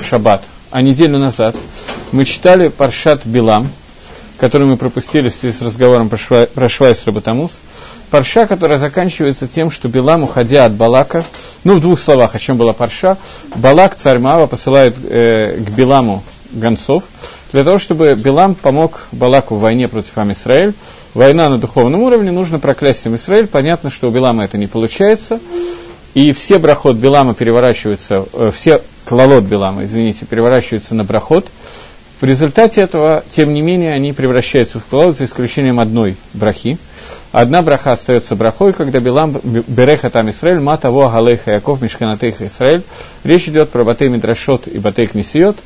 в шаббат, а неделю назад мы читали Паршат Билам, который мы пропустили в связи с разговором про, Шва, про Швайс Рабатамус. Парша, которая заканчивается тем, что Билам, уходя от Балака, ну, в двух словах, о чем была Парша, Балак, царь Мава, посылает э, к Биламу гонцов, для того, чтобы Билам помог Балаку в войне против Амисраэль. Война на духовном уровне, нужно проклясть Израиль. Понятно, что у Билама это не получается. И все брахот Билама переворачиваются, э, все клалот Билама, извините, переворачиваются на брахот. В результате этого, тем не менее, они превращаются в клалот за исключением одной брахи. Одна браха остается брахой, когда Билам береха там Исраэль, матаво галейха Яков, мишканатейха Исраэль. Речь идет про батей Мидрашот и батей Кнесиот,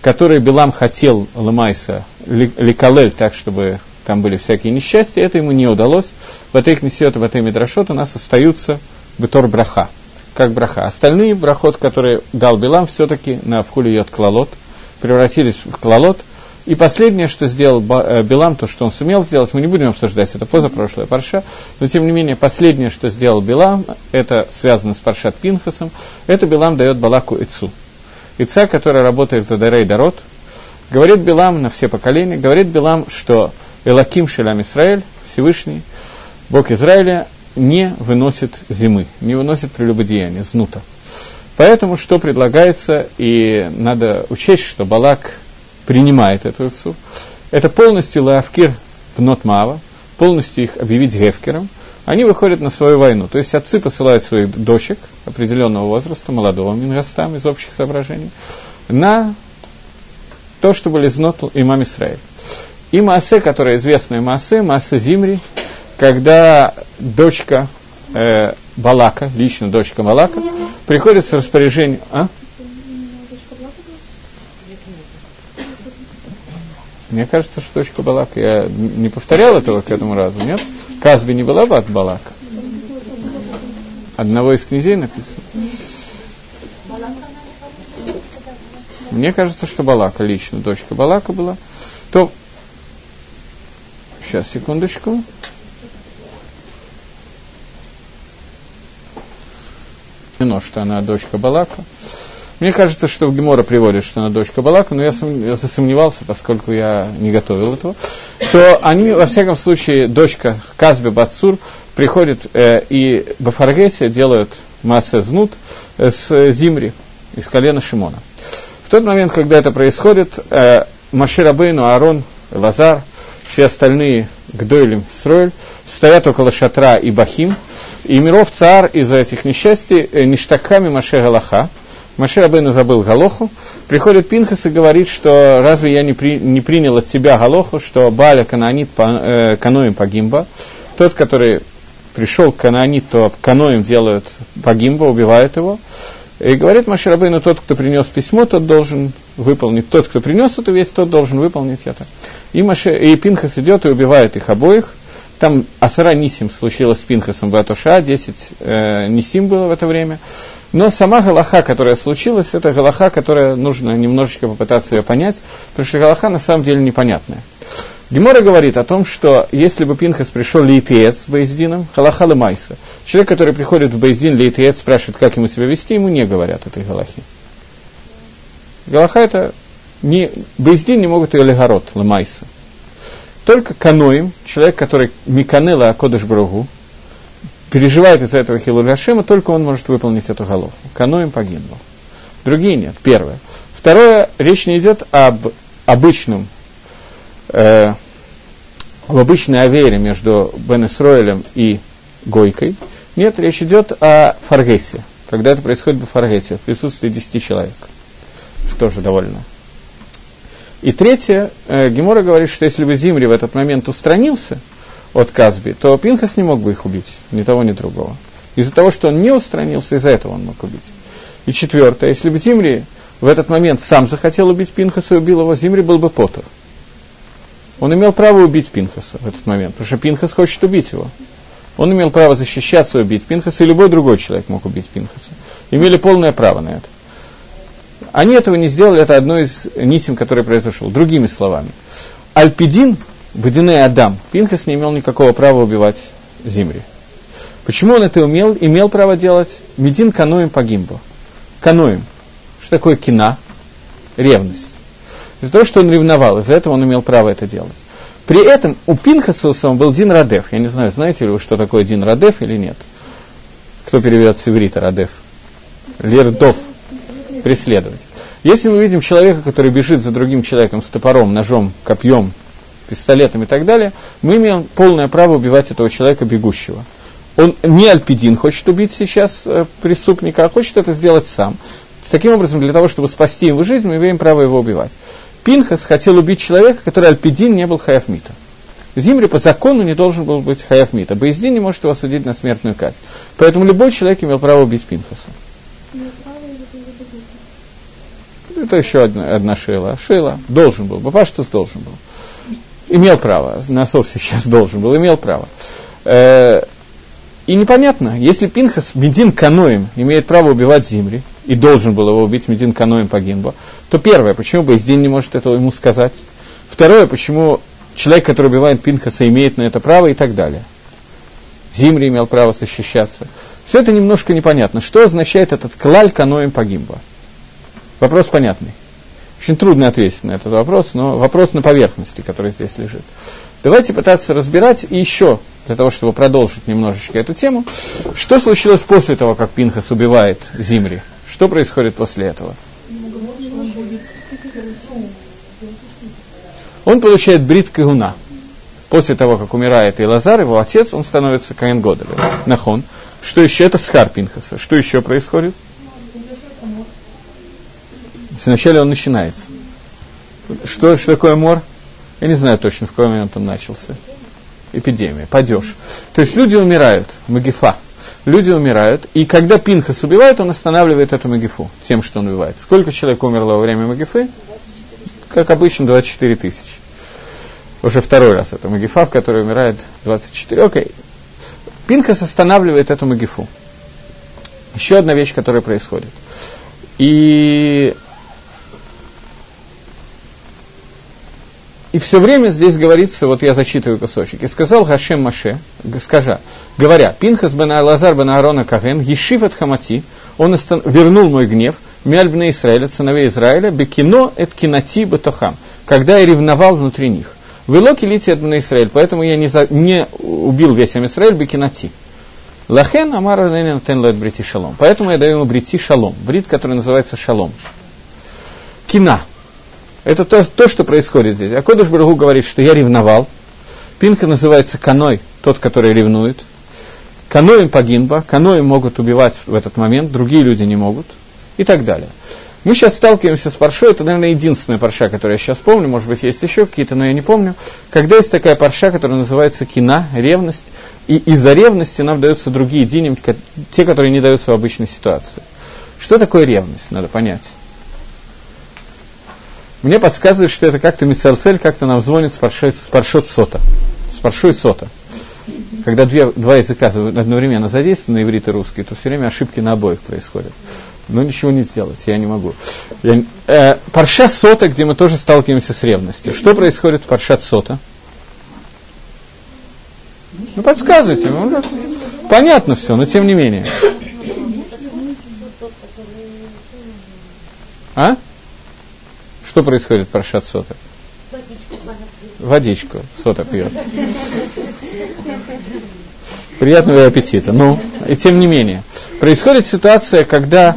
которые Билам хотел Ламайса ликалель так, чтобы там были всякие несчастья, это ему не удалось. Батей Кнесиот и батей Мидрашот у нас остаются бетор браха, как браха. Остальные брахот, которые дал Билам, все-таки на вхулиот клалот, превратились в клалот. И последнее, что сделал э, Билам, то, что он сумел сделать, мы не будем обсуждать, это позапрошлая парша, но тем не менее, последнее, что сделал Билам, это связано с паршат Пинхасом, это Билам дает Балаку Ицу. Ица, которая работает в Дарей Дарот, говорит Билам на все поколения, говорит Билам, что Элаким Шелям Исраэль, Всевышний, Бог Израиля, не выносит зимы, не выносит прелюбодеяния, знута. Поэтому что предлагается, и надо учесть, что Балак принимает эту ицу, это полностью лавкир пнот Мава, полностью их объявить гефкером, они выходят на свою войну. То есть отцы посылают своих дочек определенного возраста, молодого Мингастам из общих соображений, на то, чтобы лизнот имам Исраиль. И Маасе, которая известная Маасе, Маасе Зимри, когда дочка э, Балака, лично дочка Балака, приходит с распоряжением... А? Мне кажется, что дочка Балака, я не повторял этого к этому разу, нет? Казби не была бы от Балака? Одного из князей написано. Мне кажется, что Балака лично, дочка Балака была. То, сейчас, секундочку. Что она дочка Балака. Мне кажется, что в Гемора приводит, что она дочка Балака, но я, сом, я засомневался, поскольку я не готовил этого. То они, во всяком случае, дочка Казби Бацур приходит э, и Бафаргесе делают масса знут э, с Зимри, из колена Шимона. В тот момент, когда это происходит, э, Маширабейну, Аарон, Лазар, все остальные Гдойлем Сройль стоят около шатра и Бахим, и миров цар из-за этих несчастий э, ништаками Маше Галаха, Маше Рабейну забыл Галоху, приходит Пинхас и говорит, что разве я не, при, не принял от тебя Галоху, что Баля Кананит э, каноем погимба, тот, который пришел к Кананит, то каноем делают погимба, убивают его. И говорит Маширабейну, тот, кто принес письмо, тот должен выполнить. Тот, кто принес эту весть, тот должен выполнить это. И, Маше, и Пинхас идет и убивает их обоих. Там Асара Нисим случилось с Пинхасом Батуша, 10 э, Нисим было в это время. Но сама Галаха, которая случилась, это Галаха, которая нужно немножечко попытаться ее понять, потому что Галаха на самом деле непонятная. Гемора говорит о том, что если бы Пинхас пришел Лейтиец с Бейздином, Галаха Майса, человек, который приходит в Бейздин, Лейтиец спрашивает, как ему себя вести, ему не говорят этой Галахи. Галаха это не, Бейздин не могут ее легород, Ламайса. Только каноим, человек, который Миканела Акодыш Брагу, переживает из-за этого Хилуль Хашема, только он может выполнить эту голову. Каноим погибнул. Другие нет. Первое. Второе, речь не идет об обычном, э, об обычной авере между Бен Исроэлем и Гойкой. Нет, речь идет о Фаргесе, когда это происходит в Фаргесе, в присутствии 10 человек. Что же довольно. И третье, э, Гемора говорит, что если бы Зимри в этот момент устранился, от Казби, то Пинхас не мог бы их убить, ни того, ни другого. Из-за того, что он не устранился, из-за этого он мог убить. И четвертое, если бы Зимри в этот момент сам захотел убить Пинхаса и убил его, Зимри был бы Потор. Он имел право убить Пинхаса в этот момент, потому что Пинхас хочет убить его. Он имел право защищаться и убить Пинхаса, и любой другой человек мог убить Пинхаса. Имели полное право на это. Они этого не сделали, это одно из нисим, которое произошло. Другими словами, Альпидин Водяной Адам, Пинхас не имел никакого права убивать Зимри. Почему он это умел? Имел право делать Медин каноем по гимбу. Каноем. Что такое кина? ревность. Из-за того, что он ревновал, из-за этого он имел право это делать. При этом у Пинхаса был Дин Радев. Я не знаю, знаете ли вы, что такое Дин Радев или нет. Кто переведет с иврита Радев? Лердов. Преследовать. Если мы видим человека, который бежит за другим человеком с топором, ножом, копьем, пистолетом и так далее, мы имеем полное право убивать этого человека бегущего. Он не Альпидин хочет убить сейчас э, преступника, а хочет это сделать сам. Таким образом, для того, чтобы спасти его жизнь, мы имеем право его убивать. Пинхас хотел убить человека, который Альпидин не был Хаяфмита. Зимри по закону не должен был быть Хаяфмита. Боездин не может его осудить на смертную казнь. Поэтому любой человек имел право убить Пинхаса. Это еще одна, одна шила. Шила должен был. Бапаштус должен был. Имел право. Насов сейчас должен был. Имел право. Э, и непонятно, если Пинхас Медин Каноем имеет право убивать Зимри, и должен был его убить Медин Каноем погибла, то первое, почему Боездин не может этого ему сказать? Второе, почему человек, который убивает Пинхаса, имеет на это право и так далее. Зимри имел право защищаться. Все это немножко непонятно. Что означает этот клаль каноем погибла? Вопрос понятный. Очень трудно ответить на этот вопрос, но вопрос на поверхности, который здесь лежит. Давайте пытаться разбирать и еще, для того, чтобы продолжить немножечко эту тему, что случилось после того, как Пинхас убивает Зимри? Что происходит после этого? Он получает брит Кагуна. После того, как умирает Илазар, его отец, он становится Каин Годель, Нахон. Что еще? Это Схар Пинхаса. Что еще происходит? Вначале он начинается. Что, что такое мор? Я не знаю точно, в какой момент он начался. Эпидемия, падеж. То есть люди умирают, магифа. Люди умирают, и когда Пинхас убивает, он останавливает эту магифу тем, что он убивает. Сколько человек умерло во время магифы? Как обычно, 24 тысячи. Уже второй раз это магифа, в которой умирает 24. Окей. Пинхас останавливает эту магифу. Еще одна вещь, которая происходит. И И все время здесь говорится, вот я зачитываю кусочек, и сказал Хашем Маше, скажа, говоря, Пинхас бен Лазар бен Аарона Каген, Ешив от Хамати, он остан- вернул мой гнев, Мяльбна Израиля, сыновей Израиля, Бекино эт кинати батохам, когда я ревновал внутри них. Велоки лити от Израиль, поэтому я не, за, не убил весь Израиль бекинати. Лахен Амар Тен Брити Шалом. Поэтому я даю ему брити шалом. Брит, который называется шалом. Кина. Это то, то что происходит здесь. А Кодыш Барагу говорит, что я ревновал. Пинха называется каной, тот, который ревнует. Каноем погинба, каноем могут убивать в этот момент, другие люди не могут, и так далее. Мы сейчас сталкиваемся с паршой, это, наверное, единственная парша, которую я сейчас помню, может быть, есть еще какие-то, но я не помню. Когда есть такая парша, которая называется кина, ревность, и из-за ревности нам даются другие диним, те, которые не даются в обычной ситуации. Что такое ревность, надо понять. Мне подсказывает, что это как-то Мицарцель как-то нам звонит с паршот сота. С паршой сота. Когда две, два языка одновременно задействованы, иврит и русский, то все время ошибки на обоих происходят. Но ничего не сделать, я не могу. Я, э, парша сота, где мы тоже сталкиваемся с ревностью. Что происходит в паршат сота? Ну, подсказывайте. Ну, понятно все, но тем не менее. А? Что происходит паршат сота? Водичку сота пьет. Приятного аппетита. Ну, и тем не менее. Происходит ситуация, когда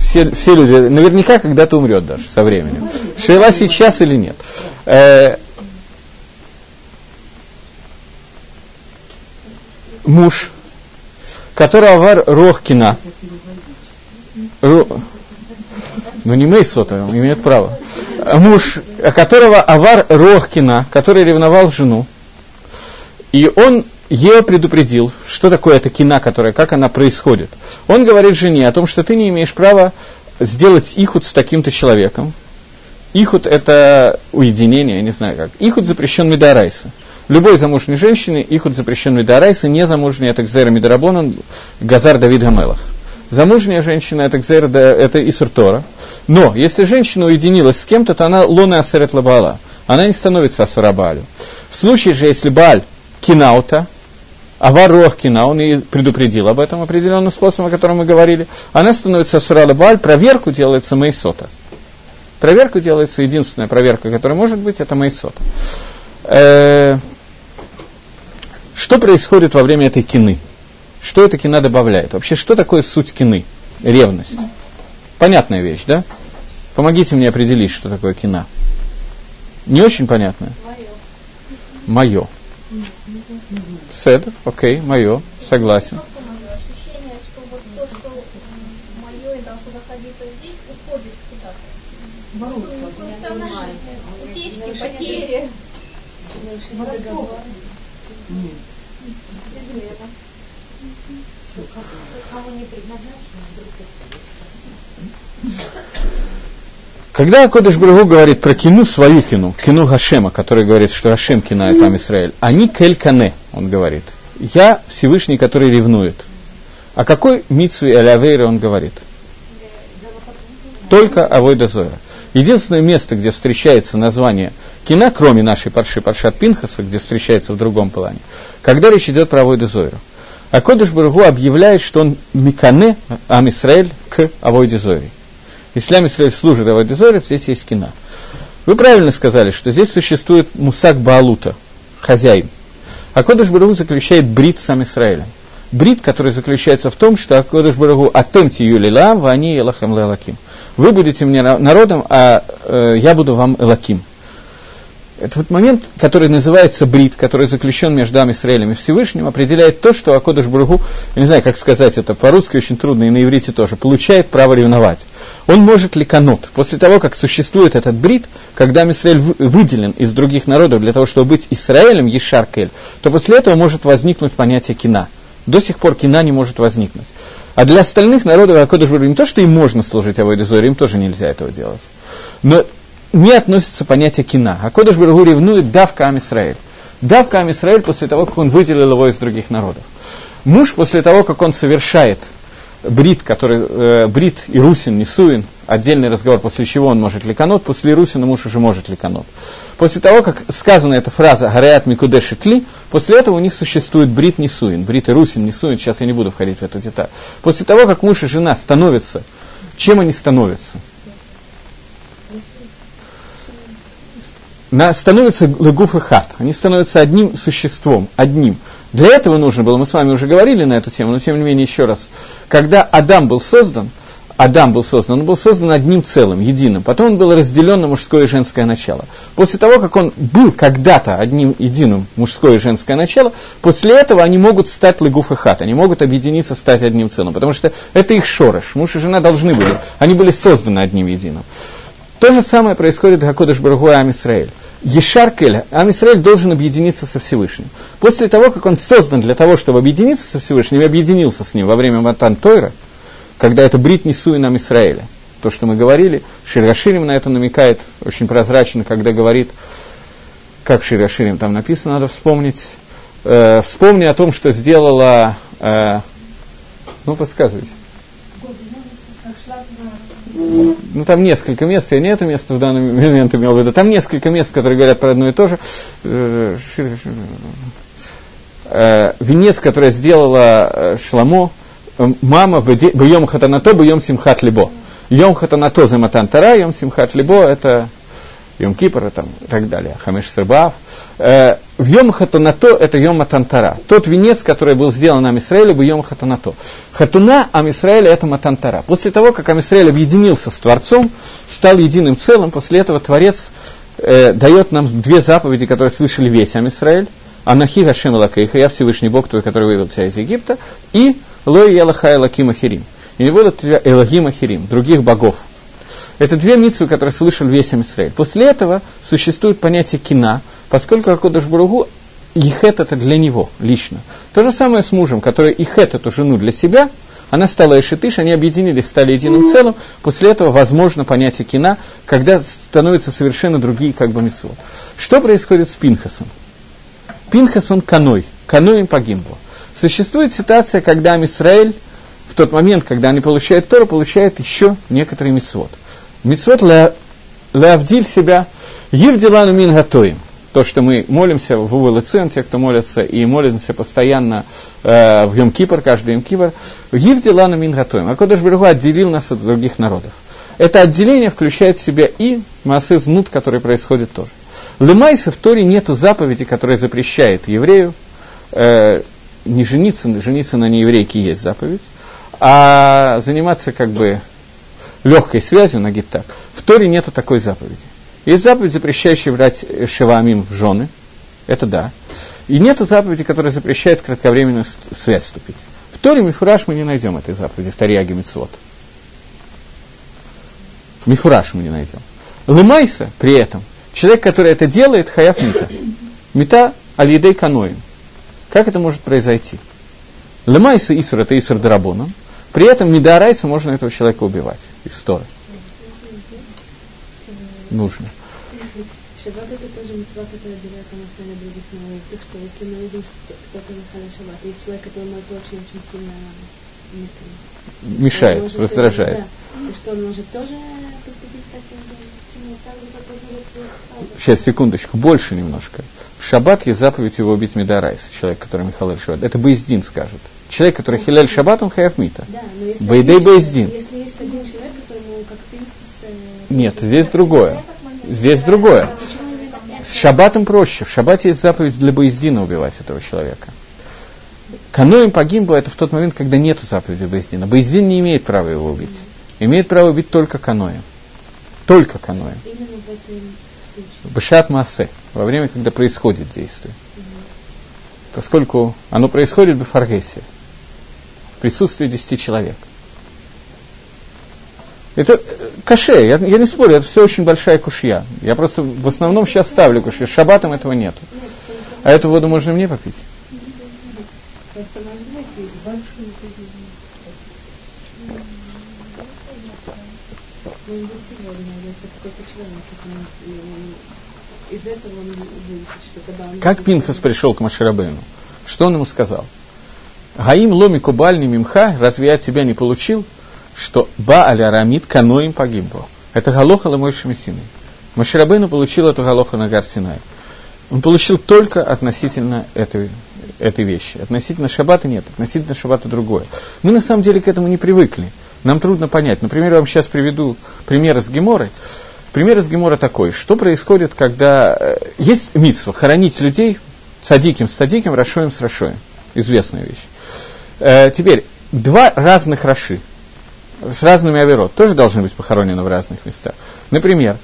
все, все люди, наверняка когда-то умрет даже со временем. Шейла сейчас или нет. Э, муж, которого вар Рохкина, но не Мейсота, он имеет право. Муж, которого Авар Рохкина, который ревновал жену, и он ее предупредил, что такое эта кина, которая, как она происходит. Он говорит жене о том, что ты не имеешь права сделать ихуд с таким-то человеком. Ихуд – это уединение, я не знаю как. Ихуд запрещен Медарайса. Любой замужней женщине ихуд запрещен Медарайса, не замужней – это Кзера Медарабонан, Газар Давид Гамелах. Замужняя женщина это кзер, это Исуртора. Но если женщина уединилась с кем-то, то она лона асерет лабала. Она не становится асурабалю. В случае же, если баль кинаута, Аварох кина, он и предупредил об этом определенным способом, о котором мы говорили. Она становится сурала баль, проверку делается мейсота. Проверку делается, единственная проверка, которая может быть, это мейсот. Э, что происходит во время этой кины? Что эта кина добавляет? Вообще, что такое суть кины? Ревность. Понятная вещь, да? Помогите мне определить, что такое кина. Не очень понятно? Мое. Седр, окей, мое, согласен. Потери. Когда Кодыш Брагу говорит про кину, свою кину, кину Гашема, который говорит, что Гашем кина это Израиль, они келькане, он говорит. Я Всевышний, который ревнует. А какой митсу и алявейры он говорит? Только Авойда Зора. Единственное место, где встречается название кина, кроме нашей парши, паршат Пинхаса, где встречается в другом плане, когда речь идет про Авойда Зойру. А Кодыш Барагу объявляет, что он Микане Ам Исраэль к Авойде Зойре. Ислам Исраиль служит Авойде Зойре, здесь есть кина. Вы правильно сказали, что здесь существует Мусак Баалута, хозяин. А Кодыш Барагу заключает брит сам Исраилем. Брит, который заключается в том, что Кодыш Барагу атемти юлила, вани элахам лалаким. Вы будете мне народом, а э, я буду вам элаким. Это вот момент, который называется брит, который заключен между Израилем и Всевышним, определяет то, что Акодыш Бургу, я не знаю, как сказать это по-русски, очень трудно, и на иврите тоже, получает право ревновать. Он может ли канут. После того, как существует этот брит, когда Израиль выделен из других народов для того, чтобы быть Израилем, Ешаркель, то после этого может возникнуть понятие кина. До сих пор кина не может возникнуть. А для остальных народов Акодыш Бургу не то, что им можно служить Авойдезоре, им тоже нельзя этого делать. Но не относится понятие кина. А Кодыш Барагу ревнует давка Амисраэль. Давка Амисраэль после того, как он выделил его из других народов. Муж после того, как он совершает брит, который, э, брит и русин, несуин, отдельный разговор, после чего он может ликанот, после русина муж уже может ликанот. После того, как сказана эта фраза «Гараят микудеши тли», после этого у них существует брит несуин, брит и русин, несуин, сейчас я не буду входить в эту деталь. После того, как муж и жена становятся, чем они становятся? Становятся лагуф и хат. Они становятся одним существом, одним. Для этого нужно было, мы с вами уже говорили на эту тему, но тем не менее еще раз. Когда Адам был создан, Адам был создан, он был создан одним целым, единым. Потом он был разделен на мужское и женское начало. После того, как он был когда-то одним единым мужское и женское начало, после этого они могут стать лагуф и хат, они могут объединиться, стать одним целым. Потому что это их шорош. Муж и жена должны были, они были созданы одним единым. То же самое происходит в Хакодыш Барагу и Амисраэль. Ешаркель, Амисраэль должен объединиться со Всевышним. После того, как он создан для того, чтобы объединиться со Всевышним, и объединился с ним во время Матан Тойра, когда это брит Нисуин Амисраэля, то, что мы говорили, Шираширим на это намекает очень прозрачно, когда говорит, как Шираширим там написано, надо вспомнить, э, вспомни о том, что сделала, э, ну, подсказывайте ну там несколько мест, я не это место в данный момент имел в виду, там несколько мест, которые говорят про одно и то же. Э, венец, который сделала э, Шламо, мама, бьем хатанато, бьем симхат либо. Йом хатанато за матан тара, йом симхат либо, это Йом Кипр там, и так далее, Хамеш Сырбаав. Э, в Йом Хатунато это Йом Матантара. Тот венец, который был сделан Амисраэлю, был Йом Хатунато. Хатуна Амисраэля это Матантара. После того, как Амисраэль объединился с Творцом, стал единым целым, после этого Творец э, дает нам две заповеди, которые слышали весь Амисраэль. Анахи Гашем Лакейха, я Всевышний Бог твой, который вывел тебя из Египта, и Лой Ялахай Лакима Хирим. И не будут тебя Элогима Хирим, других богов. Это две митсвы, которые слышал весь Израиль. После этого существует понятие кина, поскольку Акодыш Буругу Ихет это для него лично. То же самое с мужем, который Ихет эту жену для себя, она стала Эшетыш, они объединились, стали единым целым. После этого возможно понятие кина, когда становятся совершенно другие как бы митцвот. Что происходит с Пинхасом? Пинхас он каной, им погибло. Существует ситуация, когда Израиль в тот момент, когда они получают Тору, получает еще некоторые митцвот. Митцвот леавдиль себя, евдилану мин гатоим. то, что мы молимся в Увел и те, кто молятся, и молимся постоянно э, в Йом Кипр, каждый Йом Кипр, Гивди Лана Мингатоем. А Кодыш Баруху отделил нас от других народов. Это отделение включает в себя и массы знут, который происходит тоже. Лымайса в Торе нету заповеди, которая запрещает еврею э, не жениться, жениться на нееврейке есть заповедь, а заниматься как бы легкой связью на гитар. В Торе нету такой заповеди. Есть заповедь, запрещающая брать Шевамим в жены, это да. И нету заповеди, которая запрещает кратковременную связь вступить. В Торе Мифураж мы не найдем этой заповеди, в Тарьяге Мицвод. Мифураж мы не найдем. Лымайса при этом, человек, который это делает, хаяв мита. Мита алидей каноем. Как это может произойти? Лымайса Исур это Исур Дарабоном. При этом Мидарайса можно этого человека убивать из Торы. Нужно. Шаббат это тоже митцва, которая делает нас с нами других народов. Так что если мы видим, что кто-то махаля шаббат, есть человек, который может очень-очень сильно мешает, может, раздражает. Да. Что он может тоже поступить так, Сейчас, секундочку, больше немножко. В шаббат есть заповедь его убить מדאורייתא, человек, который מחלל שבת. Это בית דין скажет. Человек, который חילל שבת, он חייב מיתה. Да, בידי בית דין. Если есть один человек, которому как ты... Нет, здесь другое. Здесь другое. С шаббатом проще. В шаббате есть заповедь для Бейздина убивать этого человека. Каноем погиб это в тот момент, когда нет заповеди Бейздина. Бейздин не имеет права его убить. Имеет право убить только каноем. Только каноем. Башат Маасе, во время, когда происходит действие. Поскольку оно происходит в Фаргесе, в присутствии десяти человек. Это каше, я, я не спорю, это все очень большая кушья. Я просто в основном сейчас ставлю кушья. Шабатом этого нету. А эту воду можно мне попить? Как Пинхас пришел к Маширабейну? Что он ему сказал? Гаим ломи кубальни мимха, разве я тебя не получил, что ба аля рамид каноим погибло? Это галоха ламой шамисины. Маширабейну получил эту галоху на Гарсинай. Он получил только относительно этой, этой вещи. Относительно шаббата нет, относительно шаббата другое. Мы на самом деле к этому не привыкли. Нам трудно понять. Например, я вам сейчас приведу пример с Геморой. Пример из Гемора такой. Что происходит, когда э, есть митсва, хоронить людей садиким с садиким, рашоем с рашоем. Известная вещь. Э, теперь, два разных раши с разными аверот тоже должны быть похоронены в разных местах. Например,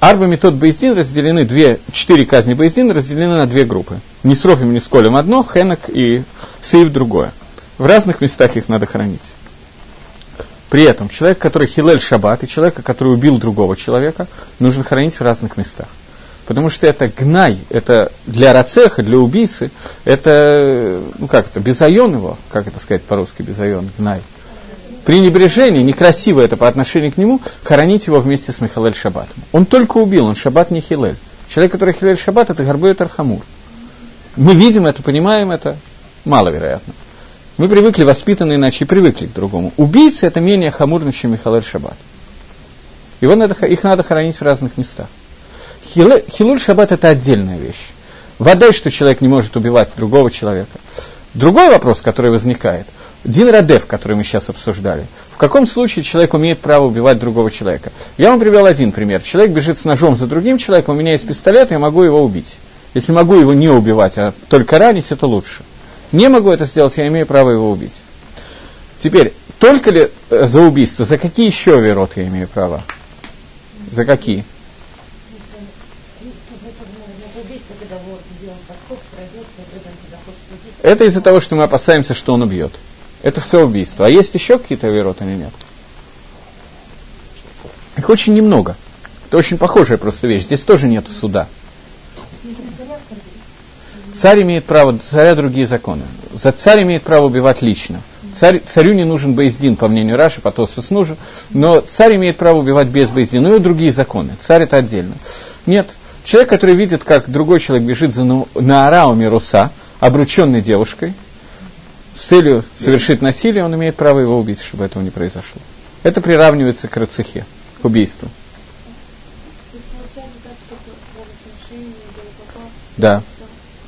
Арба метод Бейздин разделены, две, четыре казни Бейздин разделены на две группы. Не с Рофем, не с Колем одно, Хенок и Саив другое. В разных местах их надо хранить. При этом человек, который хилель шаббат, и человека, который убил другого человека, нужно хранить в разных местах. Потому что это гнай, это для рацеха, для убийцы, это, ну как это, безайон его, как это сказать по-русски, безайон, гнай. Пренебрежение, некрасиво это по отношению к нему, хоронить его вместе с מחלל שבת ом. Он только убил, он שבת не חילל. Человек, который חילל שבת, это הרבה יותר חמור. Мы видим это, понимаем это, маловероятно. Мы привыкли, воспитаны иначе, и привыкли к другому. Убийцы – это менее хамурно, чем מחלל שבת. Его надо, их надо хоронить в разных местах. Хилуль Шаббат – это отдельная вещь. Вода, что человек не может убивать другого человека. Другой вопрос, который возникает – Дин Радев, который мы сейчас обсуждали. В каком случае человек имеет право убивать другого человека? Я вам привел один пример. Человек бежит с ножом за другим человеком, у меня есть пистолет, я могу его убить. Если могу его не убивать, а только ранить, это лучше не могу это сделать, я имею право его убить. Теперь, только ли э, за убийство, за какие еще верот я имею право? За какие? Это из-за того, что мы опасаемся, что он убьет. Это все убийство. А есть еще какие-то вероты или нет? Их очень немного. Это очень похожая просто вещь. Здесь тоже нет суда. Царь имеет право, царя другие законы. За царь имеет право убивать лично. Царь, царю не нужен Бейздин, по мнению Раши, по Тосфос нужен, но царь имеет право убивать без Бейздина, ну и другие законы. Царь это отдельно. Нет, человек, который видит, как другой человек бежит за Наарауми Руса, обрученной девушкой, с целью совершить насилие, он имеет право его убить, чтобы этого не произошло. Это приравнивается к рацехе, к убийству. Да.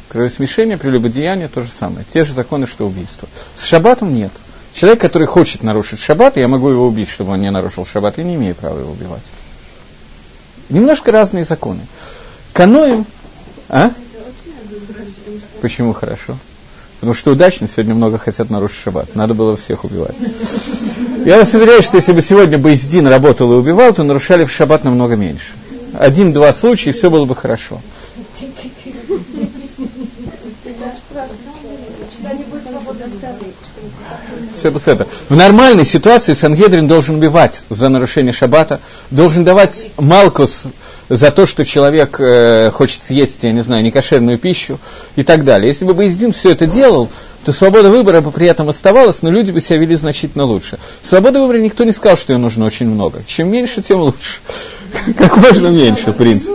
Кровосмешение, прелюбодеяние то же самое. Те же законы, что убийство. С шаббатом нет. Человек, который хочет нарушить шаббат, я могу его убить, чтобы он не нарушил шаббат, и не имею права его убивать. Немножко разные законы. Каноем, а? Почему хорошо? Потому что удачно сегодня много хотят нарушить шаббат. Надо было всех убивать. Я вас уверяю, что если бы сегодня Бейздин работал и убивал, то нарушали в шаббат намного меньше. Один-два случая, и все было бы хорошо. Все это. В нормальной ситуации Сангедрин должен убивать за нарушение шаббата, должен давать Малкус за то, что человек э, хочет съесть, я не знаю, некошерную пищу и так далее. Если бы Боиздин все это делал, то свобода выбора бы при этом оставалась, но люди бы себя вели значительно лучше. Свобода выбора никто не сказал, что ее нужно очень много. Чем меньше, тем лучше. Как можно меньше, в принципе.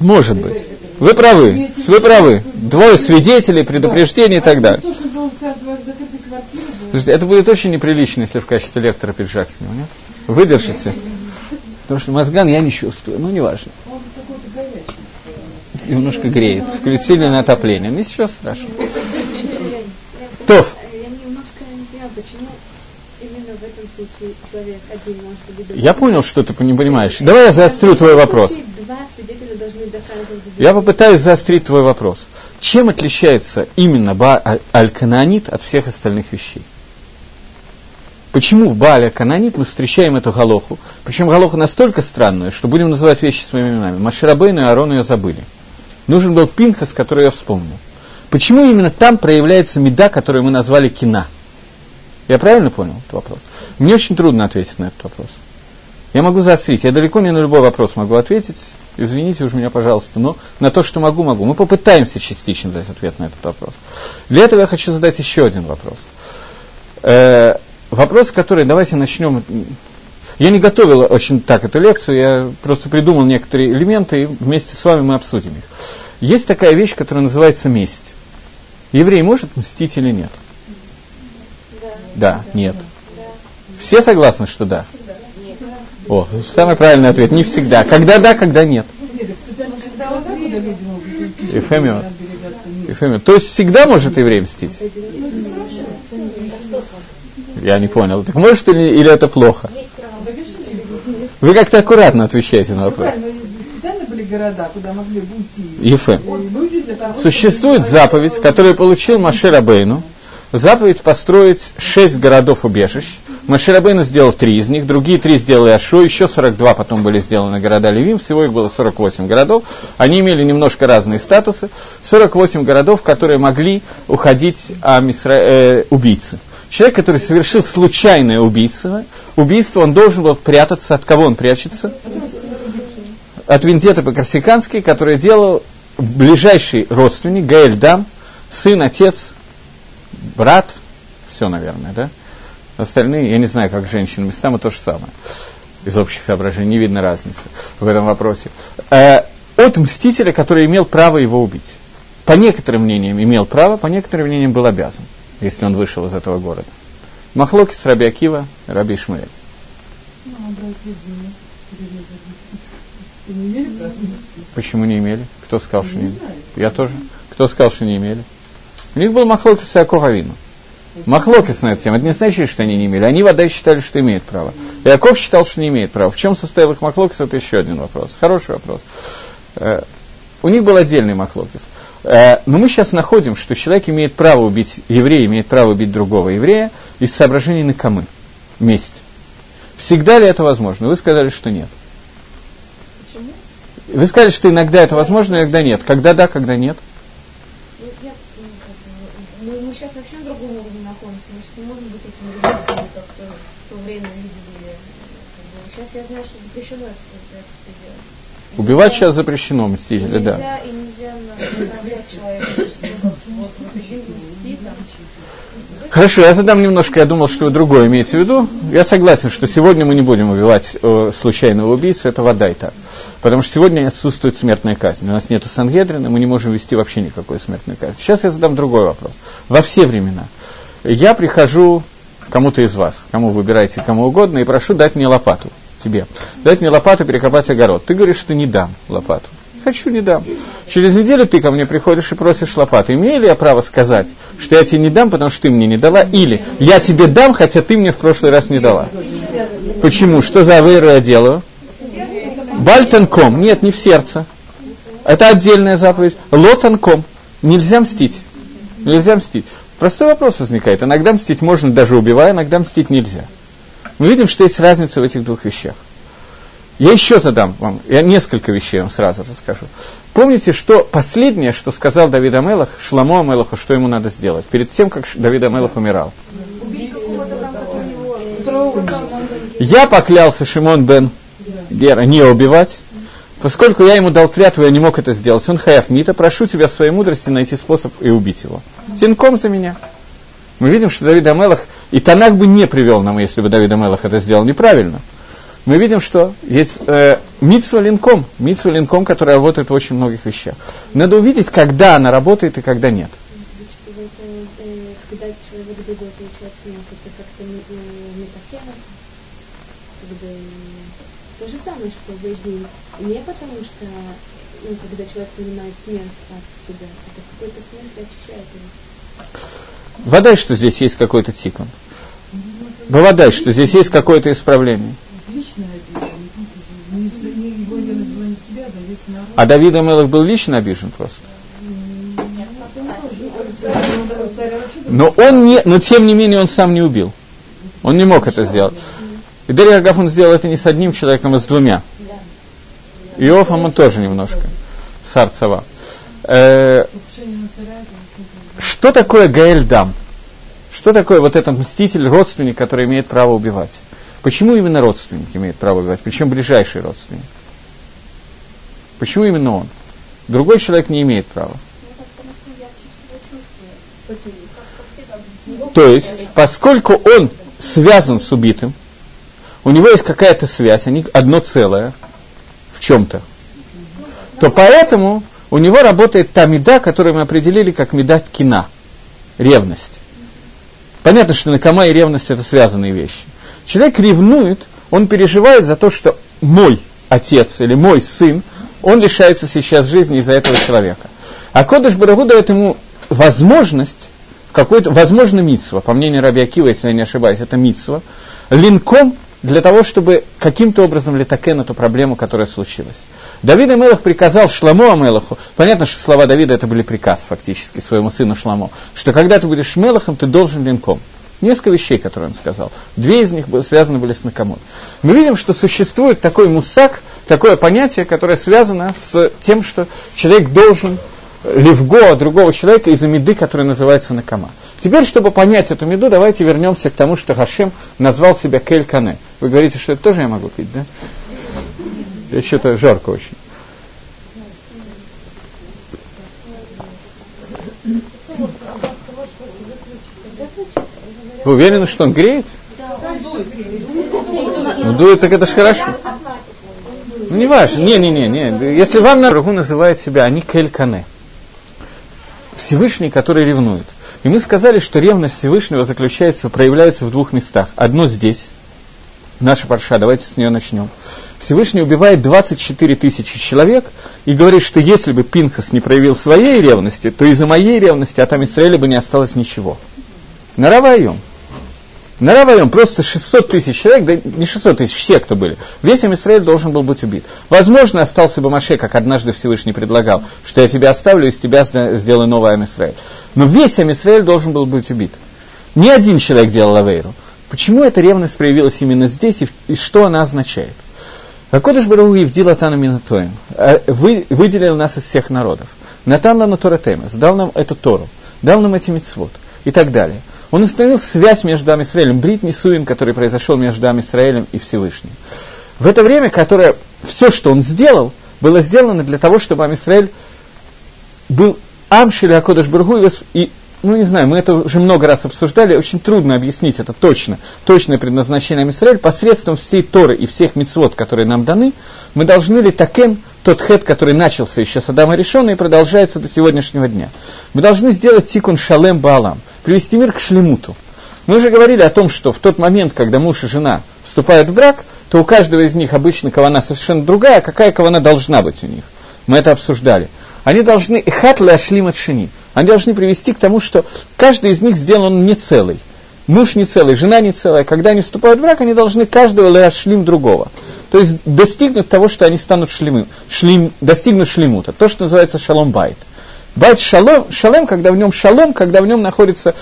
Может быть. Вы правы, вы правы. Двое свидетелей, предупреждений и так далее. Слушайте, это будет очень неприлично, если в качестве лектора пиджак с него, нет? Выдержите. Потому что мозган я не чувствую, но неважно. Немножко греет. Включили на отопление. Человек один может быть... Я понял, что ты не понимаешь. Давай я заострю твой вопрос. Я попытаюсь заострить твой вопрос. Чем отличается именно Ба Аль-Кананит от всех остальных вещей? Почему в Бааля Кананит мы встречаем эту галоху? Причем галоха настолько странная, что будем называть вещи своими именами. Маширабейну и Арону ее забыли. Нужен был Пинхас, который я вспомнил. Почему именно там проявляется меда, которую мы назвали кина? Я правильно понял этот вопрос? Мне очень трудно ответить на этот вопрос. Я могу заострить. Я далеко не на любой вопрос могу ответить. Извините уж меня, пожалуйста, но на то, что могу, могу. Мы попытаемся частично дать ответ на этот вопрос. Для этого я хочу задать еще один вопрос. Вопрос, который, давайте начнем. Я не готовил очень так эту лекцию, я просто придумал некоторые элементы, и вместе с вами мы обсудим их. Есть такая вещь, которая называется месть. Еврей может мстить или нет? Да. Да, нет. Да. Все согласны, что да? О, самый правильный ответ. Не всегда. Когда да, когда нет. Эфемиот. Эфемиот. То есть всегда может еврей мстить? Я не понял. Так может или, или это плохо? Вы как-то аккуратно отвечаете на вопрос. города, куда могли Ефе. Существует заповедь, которую получил Машир Абейну. Заповедь построить шесть городов-убежищ. Маширабейну сделал три из них, другие три сделали Ашу, еще 42 потом были сделаны города Левим, всего их было 48 городов. Они имели немножко разные статусы. 48 городов, которые могли уходить а, мисра, э, убийцы. Человек, который совершил случайное убийство, убийство, он должен был прятаться. От кого он прячется? От Виндета по-корсикански, который делал ближайший родственник, Гаэль Дам, сын, отец, брат, все, наверное, да? Остальные, я не знаю, как женщины, местами то же самое. Из общих соображений не видно разницы в этом вопросе. Э, от мстителя, который имел право его убить. По некоторым мнениям имел право, по некоторым мнениям был обязан если он вышел из этого города. Махлокис, Раби Акива, Раби Ишмаэль. Почему не имели? Кто сказал, что не имели? Я тоже. Кто сказал, что не имели? У них был Махлокис и Акова Махлокис на эту тему. Это не значит, что они не имели. Они вода считали, что имеют право. Яков считал, что не имеет права. В чем состоял их Махлокис, это еще один вопрос. Хороший вопрос. Э, у них был отдельный Махлокис. Э, но мы сейчас находим, что человек имеет право убить, еврея имеет право убить другого еврея из соображений на камы, месть. Всегда ли это возможно? Вы сказали, что нет. Почему? Вы сказали, что иногда это возможно, иногда нет. Когда да, когда нет? Ну, мы, мы сейчас вообще на другом уровне находимся. Мы сейчас не можем быть этими ребятами, как в то время видели. Сейчас я знаю, что запрещено это. Убивать сейчас запрещено, мстители, да. Человека, Хорошо, я задам немножко, я думал, что вы другое имеете в виду. Я согласен, что сегодня мы не будем убивать э, случайного убийцу, это вода и так. Потому что сегодня отсутствует смертная казнь. У нас нет Сангедрина, мы не можем вести вообще никакой смертной казни. Сейчас я задам другой вопрос. Во все времена я прихожу кому-то из вас, кому выбираете, кому угодно, и прошу дать мне лопату тебе, дать мне лопату перекопать огород. Ты говоришь, что не дам лопату. Хочу, не дам. Через неделю ты ко мне приходишь и просишь лопату. Имею ли я право сказать, что я тебе не дам, потому что ты мне не дала, или я тебе дам, хотя ты мне в прошлый раз не дала? Почему? Что за авейру я делаю? Бальтанком. Нет, не в сердце. Это отдельная заповедь. Лотанком. Нельзя мстить. Нельзя мстить. Простой вопрос возникает. Иногда мстить можно даже убивая, иногда мстить нельзя. Мы видим, что есть разница в этих двух вещах. Я еще задам вам, я несколько вещей вам сразу же скажу. Помните, что последнее, что сказал Давид Амелах, Шламо Амелаху, что ему надо сделать, перед тем, как Давид Амелах умирал? Я поклялся Шимон бен Гера не убивать, поскольку я ему дал клятву, я не мог это сделать. Он хаяв мита, прошу тебя в своей мудрости найти способ и убить его. Тинком за меня. Мы видим, что Давид Амелах, и Танах бы не привел нам, если бы Давид Амелах это сделал неправильно – мы видим, что есть э, митсва линком, митсва линком, которая работает в очень многих вещах. Надо увидеть, когда она работает и когда нет. То же самое, что день. Не потому что, ну, когда человек принимает смерть от себя, это в какой-то смысле очищает его. Вода, что здесь есть какой-то тикон. Вода, что здесь есть какое-то исправление А Давид Амелах был лично обижен просто. Но он не, но тем не менее он сам не убил. Он не мог это сделать. И Дарья Агав он сделал это не с одним человеком, а с двумя. Иофом он тоже немножко. Сарцева. Э, что такое Гаэль Дам? Что такое вот этот мститель, родственник, который имеет право убивать? Почему именно родственник имеет право убивать? Причем ближайший родственник? Почему именно он? Другой человек не имеет права. То есть, поскольку он связан с убитым, у него есть какая-то связь, они одно целое в чем-то, то поэтому у него работает та меда, которую мы определили как меда кина, ревность. Понятно, что накома и ревность это связанные вещи. Человек ревнует, он переживает за то, что мой отец или мой сын, он лишается сейчас жизни из-за этого человека. А Кодыш Барагу дает ему возможность, какой-то, возможно, митсва, по мнению Раби Акива, если я не ошибаюсь, это митсва, линком для того, чтобы каким-то образом летакен эту проблему, которая случилась. Давид Амелах приказал Шламу Амелаху, понятно, что слова Давида это были приказ фактически своему сыну Шламу, что когда ты будешь Мелахом, ты должен линком. Несколько вещей, которые он сказал. Две из них связаны были с накамон. Мы видим, что существует такой мусак, такое понятие, которое связано с тем, что человек должен левго другого человека из-за меды, которая называется накама. Теперь, чтобы понять эту меду, давайте вернемся к тому, что Хашем назвал себя Кель Кане. Вы говорите, что это тоже я могу пить, да? Я что-то жарко очень. Вы уверены, что он греет? Ну, дует, так это же хорошо. Ну, не важно. Не, не, не, не. Если вам на Рагу называет себя, они келькане. Всевышний, который ревнует. И мы сказали, что ревность Всевышнего заключается, проявляется в двух местах. Одно здесь, наша парша, давайте с нее начнем. Всевышний убивает 24 тысячи человек и говорит, что если бы Пинхас не проявил своей ревности, то из-за моей ревности от Амисраэля бы не осталось ничего. Наравайом. На Равайом просто 600 тысяч человек, да не 600 тысяч, все, кто были. Весь Израиль должен был быть убит. Возможно, остался бы Маше, как однажды Всевышний предлагал, что я тебя оставлю, из тебя сделаю новый Амисраиль. Но весь Амисраиль должен был быть убит. Ни один человек делал Авейру. Почему эта ревность проявилась именно здесь и, и что она означает? Акодыш Барагу Евдил Атана Минатоем э, вы, выделил нас из всех народов. Натан Лану Торатемес, дал нам эту Тору, дал нам эти мицвод и так далее – он установил связь между Амисраэлем, Брит Нисуин, который произошел между Амисраэлем и Всевышним. В это время, которое все, что он сделал, было сделано для того, чтобы Амисраэль был Амшили Акодыш Бургу и ну не знаю, мы это уже много раз обсуждали, очень трудно объяснить это точно, точное предназначение Амисраэль, посредством всей Торы и всех мецвод, которые нам даны, мы должны ли такен, тот хет, который начался еще с Адама Решона и продолжается до сегодняшнего дня. Мы должны сделать тикун шалем баалам, привести мир к шлемуту. Мы уже говорили о том, что в тот момент, когда муж и жена вступают в брак, то у каждого из них обычно кавана совершенно другая, а какая кавана должна быть у них. Мы это обсуждали. Они должны, ихат ляшлим от шини, они должны привести к тому, что каждый из них сделан не целый. Муж не целый, жена не целая. Когда они вступают в брак, они должны каждого ляшлим другого. То есть достигнуть того, что они станут шлемы, шлим, достигнут шлемута. То, что называется шалом байт. Байт шалом, шалем, когда в нем шалом, когда в нем находится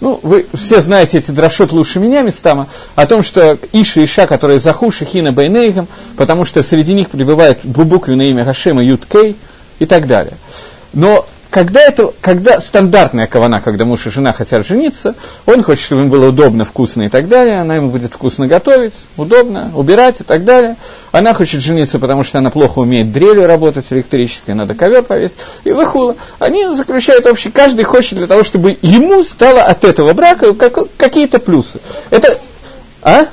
ну, вы все знаете эти дрошот лучше меня местами, о том, что Иша и Иша, которые Захуши, Хина Бейнейгам, потому что среди них прибывает буквы на имя Хашема Ют Кей и так далее. Но когда, это, когда стандартная кавана, когда муж и жена хотят жениться, он хочет, чтобы им было удобно, вкусно и так далее, она ему будет вкусно готовить, удобно, убирать и так далее. Она хочет жениться, потому что она плохо умеет дрелью работать электрической, надо ковер повесить. И выхула. Они заключают общий, каждый хочет для того, чтобы ему стало от этого брака как, какие-то плюсы. Это... А?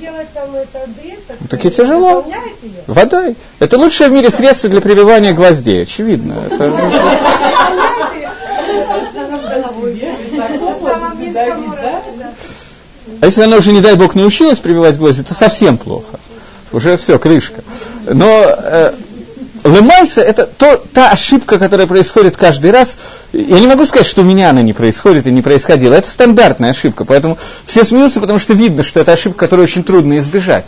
Делать там это дрель, так, и тяжело. Водой. Это лучшее в мире средство для прибивания гвоздей, очевидно. Это... А если она уже, не дай бог, научилась прибивать гвозди, это совсем плохо. Уже все, крышка. Но э, Лемайса – это то, та ошибка, которая происходит каждый раз. Я не могу сказать, что у меня она не происходит и не происходила. Это стандартная ошибка, поэтому все смеются, потому что видно, что это ошибка, которую очень трудно избежать.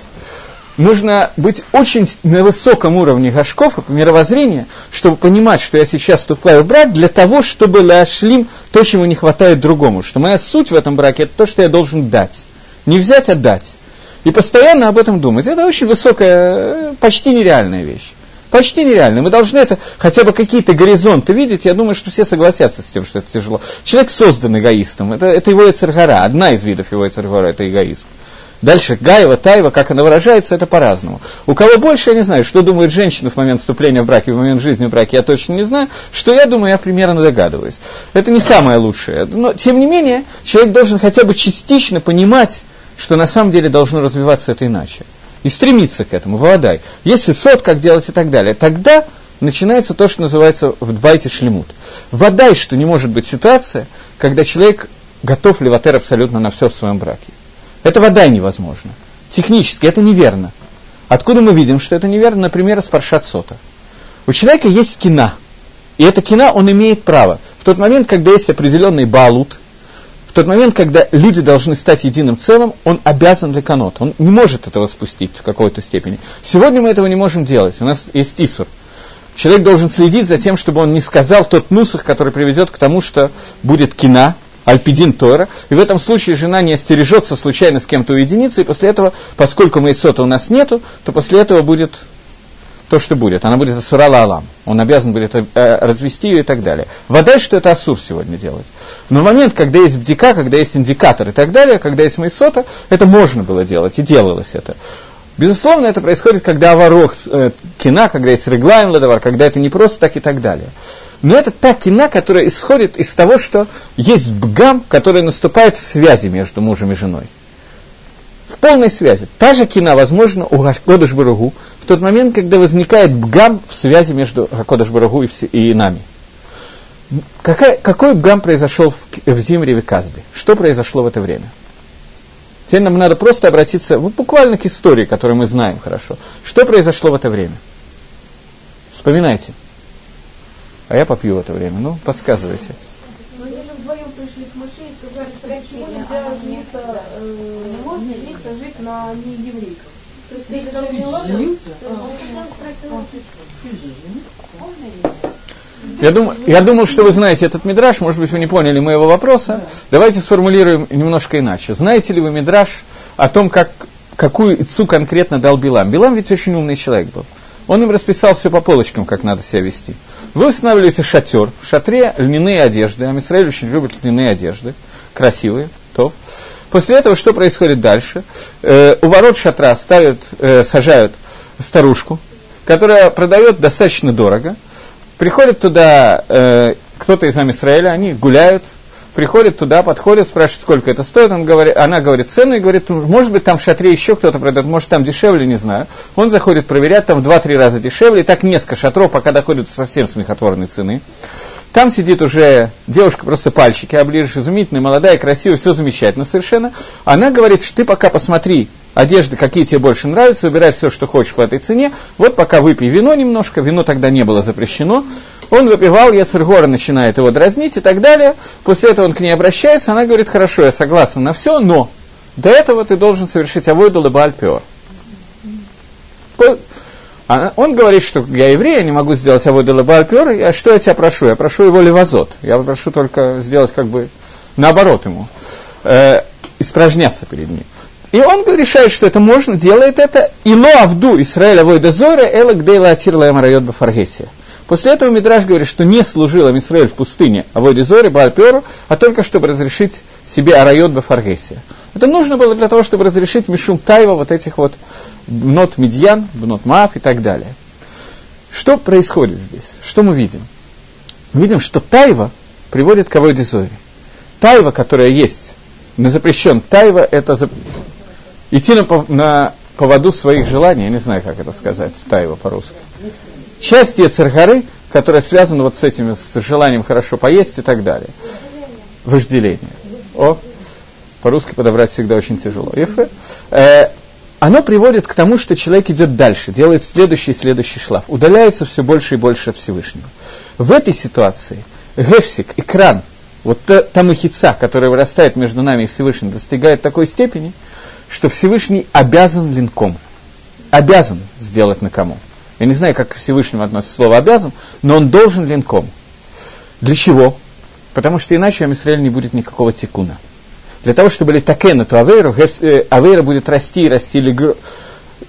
Нужно быть очень на высоком уровне гашков и мировоззрения, чтобы понимать, что я сейчас вступаю в брак для того, чтобы ляшлим то, чему не хватает другому. Что моя суть в этом браке – это то, что я должен дать. Не взять, а дать. И постоянно об этом думать. Это очень высокая, почти нереальная вещь. Почти нереально. Мы должны это, хотя бы какие-то горизонты видеть. Я думаю, что все согласятся с тем, что это тяжело. Человек создан эгоистом. Это, это его эцергара. Одна из видов его эцергара – это эгоизм. Дальше Гаева, Таева, как она выражается, это по-разному. У кого больше, я не знаю, что думает женщина в момент вступления в брак и в момент жизни в браке, я точно не знаю. Что я думаю, я примерно догадываюсь. Это не самое лучшее. Но, тем не менее, человек должен хотя бы частично понимать, что на самом деле должно развиваться это иначе и стремиться к этому, водай. Если сот, как делать и так далее, тогда начинается то, что называется в дбайте шлемут. Водай, что не может быть ситуация, когда человек готов леватер абсолютно на все в своем браке. Это водай невозможно. Технически это неверно. Откуда мы видим, что это неверно? Например, из паршат сота. У человека есть кина. И это кина он имеет право. В тот момент, когда есть определенный балут, тот момент, когда люди должны стать единым целым, он обязан для канот. Он не может этого спустить в какой-то степени. Сегодня мы этого не можем делать. У нас есть тисур. Человек должен следить за тем, чтобы он не сказал тот нусах, который приведет к тому, что будет кина, альпидин Тора, и в этом случае жена не остережется случайно с кем-то уединиться, и после этого, поскольку Мейсота у нас нету, то после этого будет то, что будет. Она будет асурала алам. Он обязан будет э, развести ее и так далее. Вода, что это асур сегодня делать. Но в момент, когда есть бдика, когда есть индикатор и так далее, когда есть майсота, это можно было делать, и делалось это. Безусловно, это происходит, когда аварох э, кина, когда есть реглайм ладовар, когда это не просто так и так далее. Но это та кина, которая исходит из того, что есть бгам, который наступает в связи между мужем и женой полной связи. Та же кина, возможно, у Гакодыш Баругу в тот момент, когда возникает бгам в связи между Гакодыш Баругу и, и нами. Какая, какой бгам произошел в, в Зимре и Казбе? Что произошло в это время? Теперь нам надо просто обратиться вот буквально к истории, которую мы знаем хорошо. Что произошло в это время? Вспоминайте. А я попью в это время. Ну, подсказывайте. Ну, они же вдвоем пришли к Моше и сказали, почему нельзя жениться, э, можно жениться, жить на нееврейках. То есть ты женился? Я, дум, я думал, что вы знаете этот мидраж, может быть, вы не поняли моего вопроса. Давайте сформулируем немножко иначе. Знаете ли вы мидраж о том, как, какую ицу конкретно дал Билам? Билам ведь очень умный человек был. Он им расписал все по полочкам, как надо себя вести. Вы устанавливаете шатер, в шатре льняные одежды, а Мисраиль очень любит льняные одежды, красивые, то. После этого что происходит дальше? Э, у ворот шатра ставят, э, сажают старушку, которая продает достаточно дорого. Приходит туда э, кто-то из Израиля, они гуляют, приходит туда, подходит, спрашивает, сколько это стоит, он говорит, она говорит цену и говорит, «Ну, может быть, там в шатре еще кто-то продает, может, там дешевле, не знаю. Он заходит проверять, там 2-3 раза дешевле, и так несколько шатров, пока доходит до совсем смехотворной цены. Там сидит уже девушка, просто пальчики оближешь, изумительная, молодая, красивая, все замечательно совершенно. Она говорит, что ты пока посмотри, одежды, какие тебе больше нравятся, выбирай все, что хочешь по этой цене. Вот пока выпей вино немножко, вино тогда не было запрещено. Он выпивал, Яцергора начинает его дразнить и так далее. После этого он к ней обращается, она говорит, хорошо, я согласна на все, но до этого ты должен совершить авойду лебальпиор. Он говорит, что я еврей, я не могу сделать авойду лебальпиор, а что я тебя прошу? Я прошу его левазот. Я прошу только сделать как бы наоборот ему. Э, испражняться перед ним. И он решает, что это можно, делает это. И ло авду Исраэля войда зора, эла гдейла атирла эмарайот бафаргесия. После этого Мидраш говорит, что не служил Израиль в пустыне а в Зори, Баальперу, а только чтобы разрешить себе Арайот Бафаргесия. Это нужно было для того, чтобы разрешить Мишум Тайва вот этих вот бнот Медьян, бнот Маав и так далее. Что происходит здесь? Что мы видим? Мы видим, что Тайва приводит к Авойде Зори. Тайва, которая есть, на запрещен Тайва, это идти на, на поводу своих желаний, я не знаю, как это сказать, Таева по-русски. Часть Ецергары, которая связана вот с этим, с желанием хорошо поесть и так далее. Вожделение. О, по-русски подобрать всегда очень тяжело. Э, оно приводит к тому, что человек идет дальше, делает следующий и следующий шлаф, удаляется все больше и больше от Всевышнего. В этой ситуации гефсик, экран, вот та, та махица, которая вырастает между нами и Всевышним, достигает такой степени, что Всевышний обязан линком. Обязан сделать на кому. Я не знаю, как к Всевышнему относится слово «обязан», но он должен линком. Для чего? Потому что иначе у Израиля не будет никакого тикуна. Для того, чтобы литакен эту авейру, э, авейра будет расти и расти,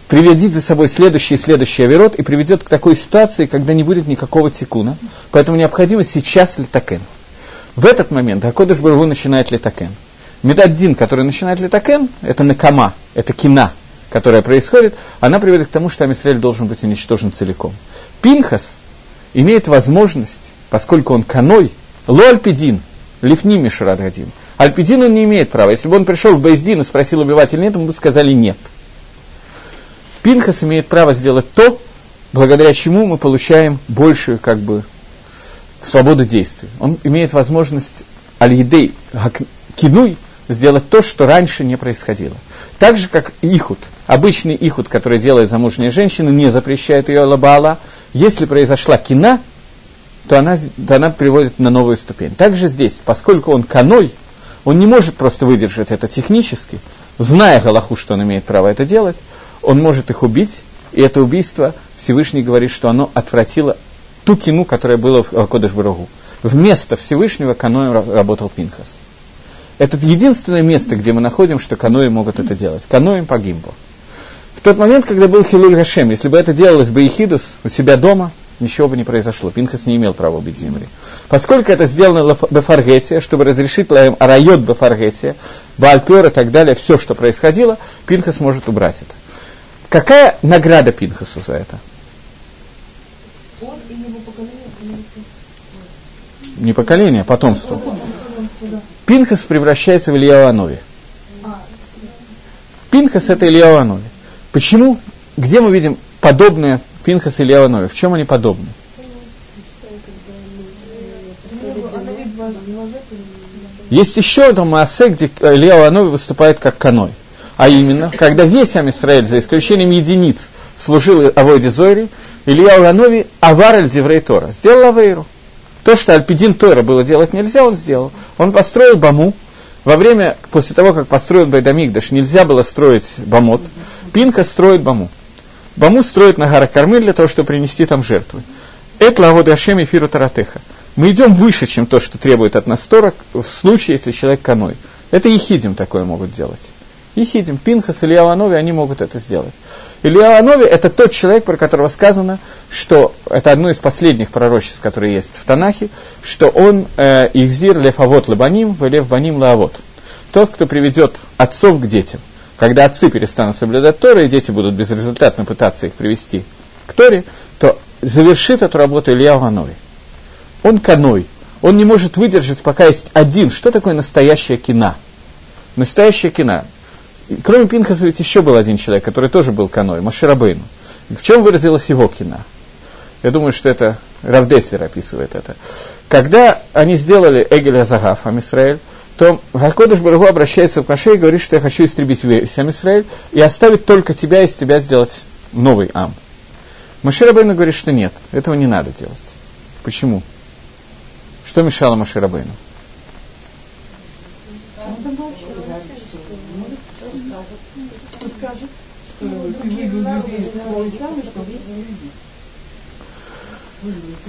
приведет за собой следующий и следующий аверот и приведет к такой ситуации, когда не будет никакого тикуна. Поэтому необходимо сейчас литакен. В этот момент Акодыш Барву начинает литакен. Медаддин, который начинает литакен, это накама, это кина, которая происходит, она приводит к тому, что Амисраэль должен быть уничтожен целиком. Пинхас имеет возможность, поскольку он каной, лоальпидин, лифни мишрат гадин. Альпидин он не имеет права. Если бы он пришел в Бейздин и спросил убивать или нет, ему бы сказали нет. Пинхас имеет право сделать то, благодаря чему мы получаем большую как бы свободу действий. Он имеет возможность аль-едей кинуй сделать то, что раньше не происходило. Так же, как ихуд, обычный ихуд, который делает замужняя женщина, не запрещает ее лабала. Если произошла кина, то она, то она приводит на новую ступень. Также здесь, поскольку он каной, он не может просто выдержать это технически, зная Галаху, что он имеет право это делать, он может их убить, и это убийство Всевышний говорит, что оно отвратило ту кину, которая была в Кодыш Барагу. Вместо Всевышнего каноем работал Пинхас. Это единственное место, где мы находим, что канои могут это делать. Каноим погибло. В тот момент, когда был Хилуль Гашем, если бы это делалось бы Ихидус у себя дома, ничего бы не произошло. Пинхас не имел права убить земли. Поскольку это сделано Бефаргесия, чтобы разрешить Лаем Арайот Бефаргесия, Баальпер и так далее, все, что происходило, Пинхас может убрать это. Какая награда Пинхасу за это? Не поколение, а потомство. Пинхас превращается в Ильяу Анови. Пинхас это Ильяу Анови. Почему? Где мы видим подобные Пинхас и Ильяу Анови? В чем они подобны? Есть еще одно Маасе, где Ильяу Анови выступает как каной. А именно, когда весь Амисраэль, за исключением единиц, служил Авойде Зойри, Илья Анови авар Тора, сделал Авейру. То, что Альпидин Тора было делать нельзя, он сделал. Он построил Баму. Во время, после того, как построил Байдамигдаш, нельзя было строить Бамот. Пинка строит Баму. Баму строит на Гаракармы для того, чтобы принести там жертвы. Это лавода Ашем и Фиру Таратеха. Мы идем выше, чем то, что требует от нас Тора, в случае, если человек каной. Это ехидим такое могут делать. Ехидим, Пинхас или Аванови, они могут это сделать. Илья Анови – это тот человек, про которого сказано, что это одно из последних пророчеств, которые есть в Танахе, что он э, ихзир лефавот лабаним, велев баним лаавот. Тот, кто приведет отцов к детям. Когда отцы перестанут соблюдать Торы, и дети будут безрезультатно пытаться их привести к Торе, то завершит эту работу Илья Анови. Он каной. Он не может выдержать, пока есть один. Что такое настоящая кина? Настоящая кина. Кроме Пинхаса ведь еще был один человек, который тоже был каной, Маширабейну. В чем выразилась его кина? Я думаю, что это Равдеслер описывает это. Когда они сделали Эгеля Загав, Амисраэль, то Хакодыш Барагу обращается к Маше и говорит, что я хочу истребить весь Израиль и оставить только тебя, из тебя сделать новый Ам. Маше Рабейну говорит, что нет, этого не надо делать. Почему? Что мешало Маше Рабейну?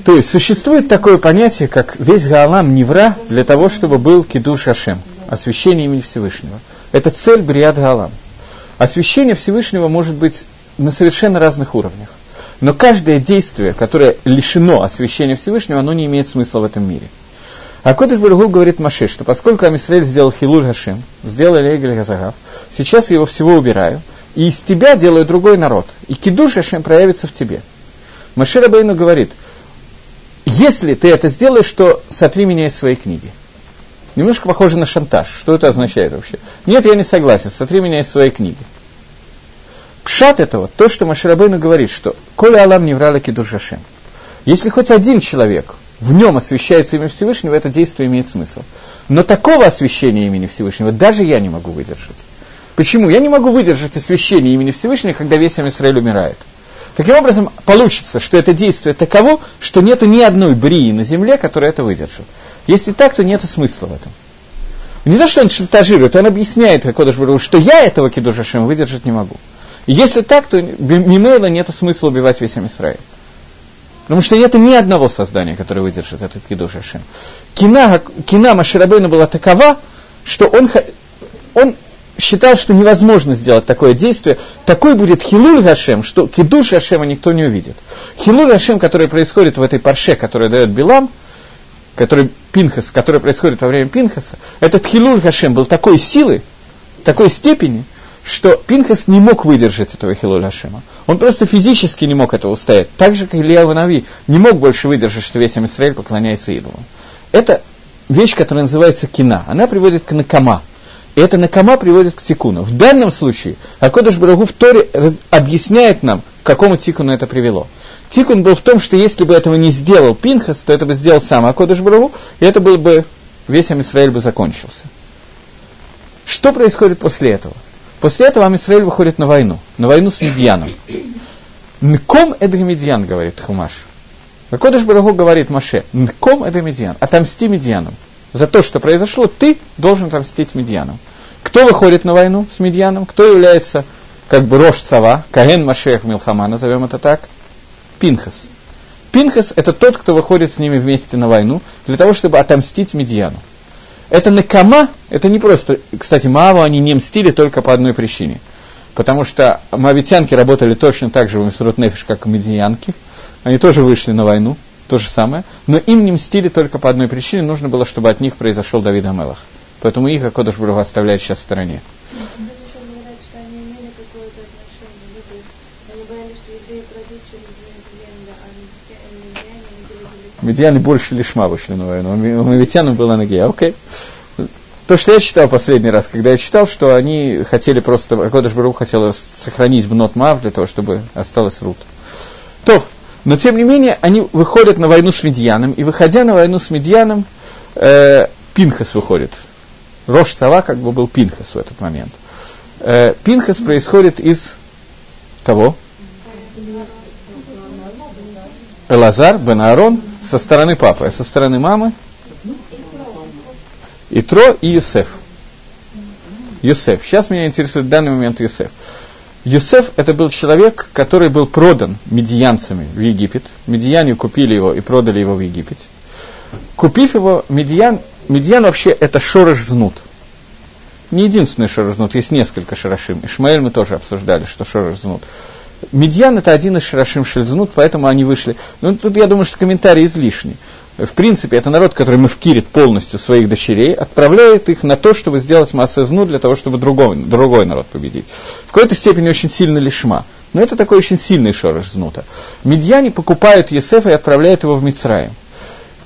То есть существует такое понятие, как весь Гаалам Невра для того, чтобы был Кидуш Ашем, освящение имени Всевышнего. Это цель Бриад Гаалам. Освящение Всевышнего может быть на совершенно разных уровнях. Но каждое действие, которое лишено освящения Всевышнего, оно не имеет смысла в этом мире. А Кодыш Баргу говорит Маше, что поскольку Амисраэль сделал Хилуль Хашим, сделал Элегель Газагав, сейчас его всего убираю, и из тебя делаю другой народ. И Кидуш Хашим проявится в тебе. Маше Рабейну говорит – если ты это сделаешь, то сотри меня из своей книги. Немножко похоже на шантаж. Что это означает вообще? Нет, я не согласен, сотри меня из своей книги. Пшат этого, то, что Маширабейну говорит, что «Коля Алам не врала кидушашем». Если хоть один человек в нем освящается имя Всевышнего, это действие имеет смысл. Но такого освящения имени Всевышнего даже я не могу выдержать. Почему? Я не могу выдержать освящение имени Всевышнего, когда весь Израиль умирает. Таким образом, получится, что это действие таково, что нет ни одной брии на земле, которая это выдержит. Если так, то нет смысла в этом. Не то, что он шантажирует, он объясняет, Кодыш Бару, что я этого Кидуша Шем выдержать не могу. И если так, то Мимейла нет смысла убивать весь Израиль. Потому что нет ни одного создания, которое выдержит этот Кидуш Шем. Кина, кина Маширабейна была такова, что он, он считал, что невозможно сделать такое действие, такой будет хилуль Гашем, что кидуш Гашема никто не увидит. Хилуль Гашем, который происходит в этой парше, которую дает Билам, который Пинхас, который происходит во время Пинхаса, этот хилуль Гашем был такой силы, такой степени, что Пинхас не мог выдержать этого Хилуль Гашема. Он просто физически не мог этого устоять. Так же, как Илья Ванави не мог больше выдержать, что весь Израиль поклоняется идолам. Это вещь, которая называется кина. Она приводит к накама – это накама приводит к тикуну. В данном случае Акодыш Барагу в Торе объясняет нам, к какому тикуну это привело. Тикун был в том, что если бы этого не сделал Пинхас, то это бы сделал сам Акодыш Барагу, и это был бы, весь Амисраэль бы закончился. Что происходит после этого? После этого Амисраэль выходит на войну, на войну с Медьяном. Нком это Медьян, говорит Хумаш. Акодыш Барагу говорит Маше, Нком это Медьян, отомсти Медьяном за то, что произошло, ты должен отомстить Медьяном. Кто выходит на войну с Медьяном? Кто является как бы рожь сова, Каген Машех Милхама, назовем это так? Пинхас. Пинхас – это тот, кто выходит с ними вместе на войну для того, чтобы отомстить Медьяну. Это накама, это не просто, кстати, Мааву они не мстили только по одной причине. Потому что мавитянки работали точно так же в Мисрут как и медиянки. Они тоже вышли на войну то же самое, но им не мстили только по одной причине, нужно было, чтобы от них произошел Давид Амелах. Поэтому их Акодыш Бургу оставляет сейчас в стороне. Медианы больше лишма вышли на войну, у медианов было ноги, окей. То, что я читал последний раз, когда я читал, что они хотели просто, Акодыш Бару хотел сохранить Бнот Мав для того, чтобы осталось Рут. То, но, тем не менее, они выходят на войну с Медьяном, и, выходя на войну с Медьяном, э, Пинхас выходит. Рош Цава как бы был Пинхас в этот момент. Э, Пинхас происходит из того, Элазар, Бен Аарон, со стороны папы, а со стороны мамы Итро и Юсеф. Юсеф. Сейчас меня интересует в данный момент Юсеф. Юсеф это был человек, который был продан медианцами в Египет. Медияне купили его и продали его в Египет. Купив его, медиан, медиан вообще это шорош знут. Не единственный шорош знут, есть несколько шарашим. Ишмаэль мы тоже обсуждали, что шорош знут. Медьян это один из шарашим шельзнут, поэтому они вышли. Ну, тут я думаю, что комментарий излишний в принципе, это народ, который мавкирит полностью своих дочерей, отправляет их на то, чтобы сделать массезну для того, чтобы другой, другой народ победить. В какой-то степени очень сильно лишма. Но это такой очень сильный шорош знута. Медьяне покупают Есефа и отправляют его в Мицраим.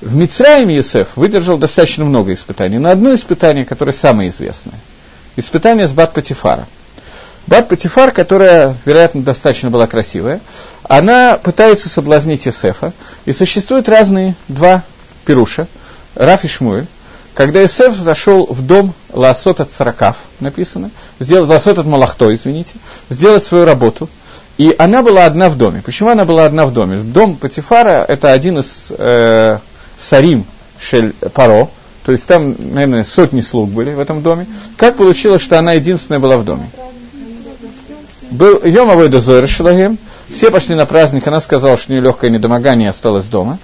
В Мицраиме Есеф выдержал достаточно много испытаний. Но одно испытание, которое самое известное. Испытание с Бат Патифара. Бат Патифар, которая, вероятно, достаточно была красивая, она пытается соблазнить Есефа, и существуют разные два пируша, Раф и Шмуэль, когда Исеф зашел в дом Лаосот от Саракав, написано, сделать Лаосот от Малахто, извините, сделать свою работу, и она была одна в доме. Почему она была одна в доме? Дом Патифара – это один из э, сарим Шель Паро, то есть там, наверное, сотни слуг были в этом доме. Как получилось, что она единственная была в доме? Был Йом Авойда Зойр Шелагем, все пошли на праздник, она сказала, что у нее легкое недомогание осталось дома.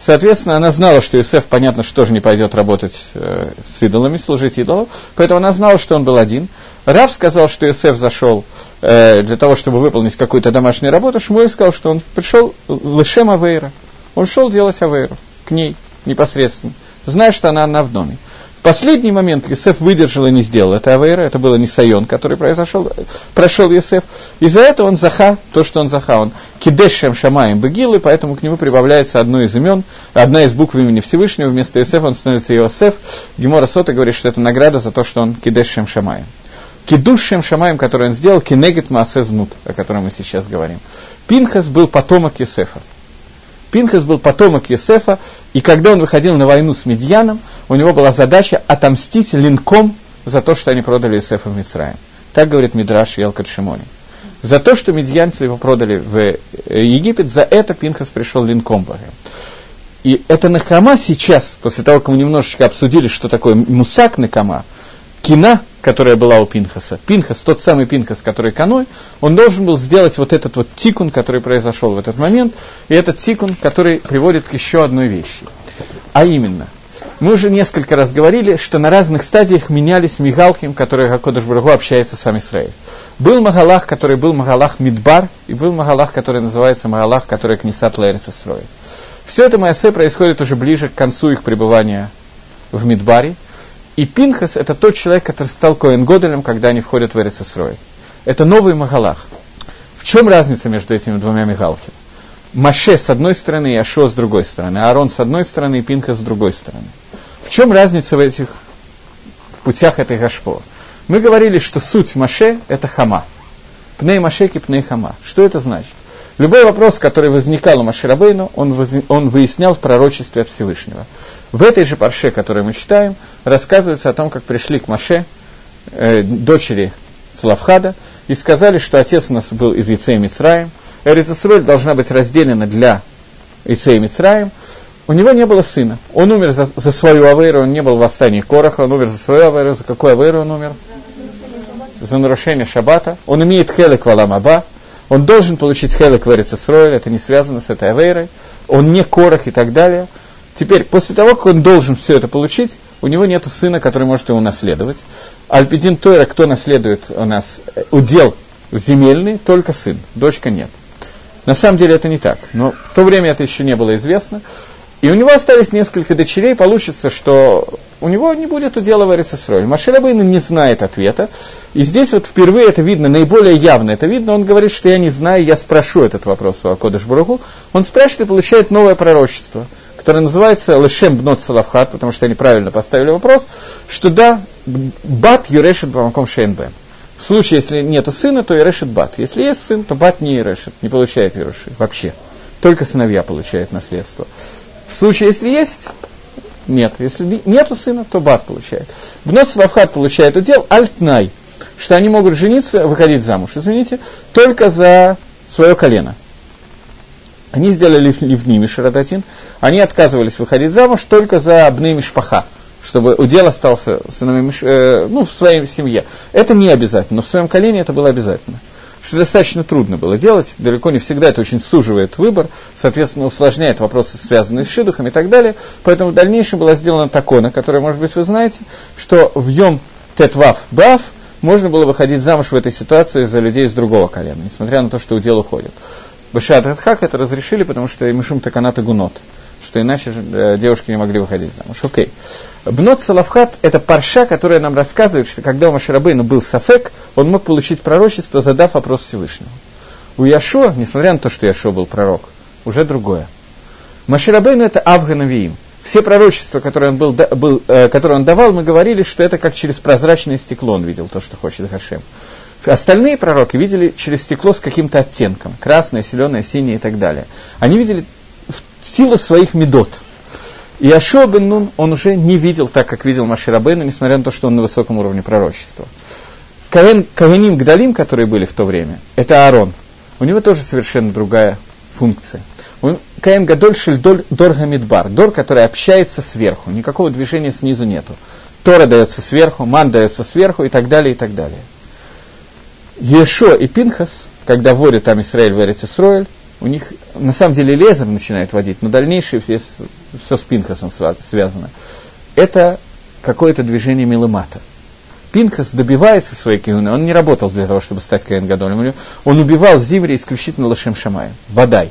Соответственно, она знала, что Юсеф, понятно, что тоже не пойдет работать э, с идолами, служить идолам, поэтому она знала, что он был один. Рав сказал, что Юсеф зашел э, для того, чтобы выполнить какую-то домашнюю работу. Шмуэль сказал, что он пришел лышем Авейра. Он шел делать Авейру к ней непосредственно, зная, что она одна в доме последний момент Есеф выдержал и не сделал это Авейра, это было не Сайон, который произошел, прошел Есеф. Из-за этого он заха, то, что он заха, он кидешем шамаем бегил, и поэтому к нему прибавляется одно из имен, одна из букв имени Всевышнего, вместо Есеф он становится Иосеф. Гемора Сота говорит, что это награда за то, что он кидешем шамаем. Кидушем шамаем, который он сделал, кинегет маасезнут, о котором мы сейчас говорим. Пинхас был потомок Есефа. Пинхас был потомок Есефа, и когда он выходил на войну с Медьяном, у него была задача отомстить линком за то, что они продали Есефа в Мицраем. Так говорит Мидраш Елкат Шимони. За то, что медьянцы его продали в э, Египет, за это Пинхас пришел линком. И это Накама сейчас, после того, как мы немножечко обсудили, что такое мусак Накама, кина, которая была у Пинхаса, Пинхас, тот самый Пинхас, который каной, он должен был сделать вот этот вот тикун, который произошел в этот момент, и этот тикун, который приводит к еще одной вещи. А именно, мы уже несколько раз говорили, что на разных стадиях менялись мигалхим, которые Гакодыш Бургу общается с вами Израиль. Был Магалах, который был Магалах Мидбар, и был Магалах, который называется Магалах, который Книсат Лаэрица строит. Все это Майосе происходит уже ближе к концу их пребывания в Мидбаре, и Пинхас – это тот человек, который стал Коэн Годелем, когда они входят в Эрицесрой. Это новый Магалах. В чем разница между этими двумя Мигалхами? Маше с одной стороны и Ашо с другой стороны, Аарон с одной стороны и Пинхас с другой стороны. В чем разница в этих в путях этой Гашпо? Мы говорили, что суть Маше – это Хама. Пней Машеки, пней Хама. Что это значит? Любой вопрос, который возникал у Маширабейну, он, воз... он выяснял в пророчестве Всевышнего. В этой же парше, которую мы читаем, рассказывается о том, как пришли к Маше э, дочери Славхада и сказали, что отец у нас был из Яцея Мицраем, Эрицесроль должна быть разделена для Яцея Мицраем, у него не было сына. Он умер за, за свою авейру, он не был в восстании Короха, он умер за свою авейру. За какую авейру он умер? За нарушение Шаббата. Он имеет хелек валамаба, он должен получить хелек в Эрицесроль, это не связано с этой авейрой. Он не Корох и так далее – Теперь, после того, как он должен все это получить, у него нет сына, который может его наследовать. Альпидин Тойра, кто наследует у нас удел земельный, только сын, дочка нет. На самом деле это не так, но в то время это еще не было известно. И у него остались несколько дочерей, получится, что у него не будет удела в Эрицесроль. Маширабейн не знает ответа. И здесь вот впервые это видно, наиболее явно это видно. Он говорит, что я не знаю, я спрошу этот вопрос у Акодыш Буруху. Он спрашивает и получает новое пророчество – который называется Лешем Бнот Салавхат, потому что они правильно поставили вопрос, что да, Бат Юрешит Бамаком Шейнбе. В случае, если нет сына, то Ерешит Бат. Если есть сын, то Бат не Ерешит, не получает Ереши вообще. Только сыновья получают наследство. В случае, если есть, нет. Если нету сына, то Бат получает. Бнот Салавхат получает удел Альтнай, что они могут жениться, выходить замуж, извините, только за свое колено. Они сделали Ливними Шарадатин, они отказывались выходить замуж только за Абны Мишпаха, чтобы удел остался сыновьями, э, ну, в своей семье. Это не обязательно, но в своем колене это было обязательно. Что достаточно трудно было делать, далеко не всегда это очень суживает выбор, соответственно, усложняет вопросы, связанные с шидухом и так далее. Поэтому в дальнейшем была сделана такона, которая, может быть, вы знаете, что в Йом Тетвав Бав можно было выходить замуж в этой ситуации за людей из другого колена, несмотря на то, что удел уходит. Башат Радхак это разрешили, потому что Мишум Таканата Гунот, что иначе э, девушки не могли выходить замуж. Окей. Бнот Салавхат – это парша, которая нам рассказывает, что когда у Маширабейна был Сафек, он мог получить пророчество, задав вопрос Всевышнему. У Яшо, несмотря на то, что Яшо был пророк, уже другое. Маширабейну – это Авганавиим. Все пророчества, которые он, был, был, э, которые он давал, мы говорили, что это как через прозрачное стекло он видел то, что хочет Хашем. Остальные пророки видели через стекло с каким-то оттенком, красное, зеленое, синее и так далее. Они видели силу своих медот. И Ашуа бен Нун, он уже не видел так, как видел Маширабейна, несмотря на то, что он на высоком уровне пророчества. Каэн, Каганим Гдалим, которые были в то время, это Аарон. У него тоже совершенно другая функция. Он, Каэн Гадоль Шельдоль Дор Дор, который общается сверху, никакого движения снизу нету. Тора дается сверху, Ман дается сверху и так далее, и так далее. Ешо и Пинхас, когда вводят там Израиль в Эрицисроэль, у них на самом деле лезер начинает водить, но дальнейшее все, все с Пинхасом связано. Это какое-то движение Милымата. Пинхас добивается своей кигуны, он не работал для того, чтобы стать Каин Гадолем. Он убивал Зиври исключительно Лашем Шамаем, Бадай.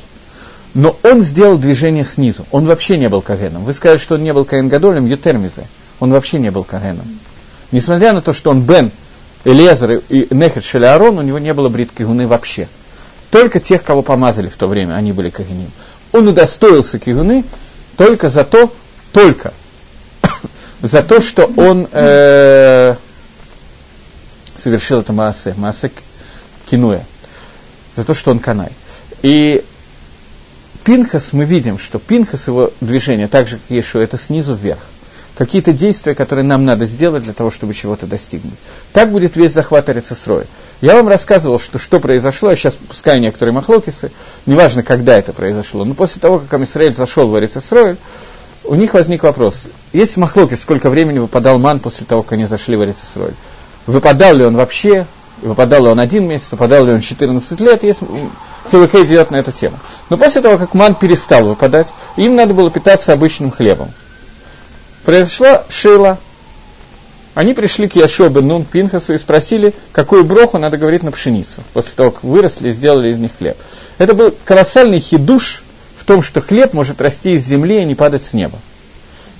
Но он сделал движение снизу. Он вообще не был Кагеном. Вы сказали, что он не был Каин Гадолем, Ютермизе. Он вообще не был Кагеном. Несмотря на то, что он Бен, Элезер и Нехет Шелеарон, у него не было брит кигуны вообще. Только тех, кого помазали в то время, они были кагеним. Он удостоился кигуны только за то, только за то, что он э, совершил это Маасе, Маасе Кинуя, за то, что он канай. И Пинхас, мы видим, что Пинхас, его движение, так же, как Ешу, это снизу вверх какие-то действия, которые нам надо сделать для того, чтобы чего-то достигнуть. Так будет весь захват Арицесроя. Я вам рассказывал, что, что произошло, я сейчас пускаю некоторые махлокисы, неважно, когда это произошло, но после того, как Амисраэль зашел в Арицесроя, у них возник вопрос, есть махлокис, сколько времени выпадал ман после того, как они зашли в Арицесроя? Выпадал ли он вообще, выпадал ли он один месяц, выпадал ли он 14 лет, есть Филокей идет на эту тему. Но после того, как ман перестал выпадать, им надо было питаться обычным хлебом произошла Шила. Они пришли к Яшуа бен Пинхасу и спросили, какую броху надо говорить на пшеницу, после того, как выросли и сделали из них хлеб. Это был колоссальный хидуш в том, что хлеб может расти из земли и не падать с неба.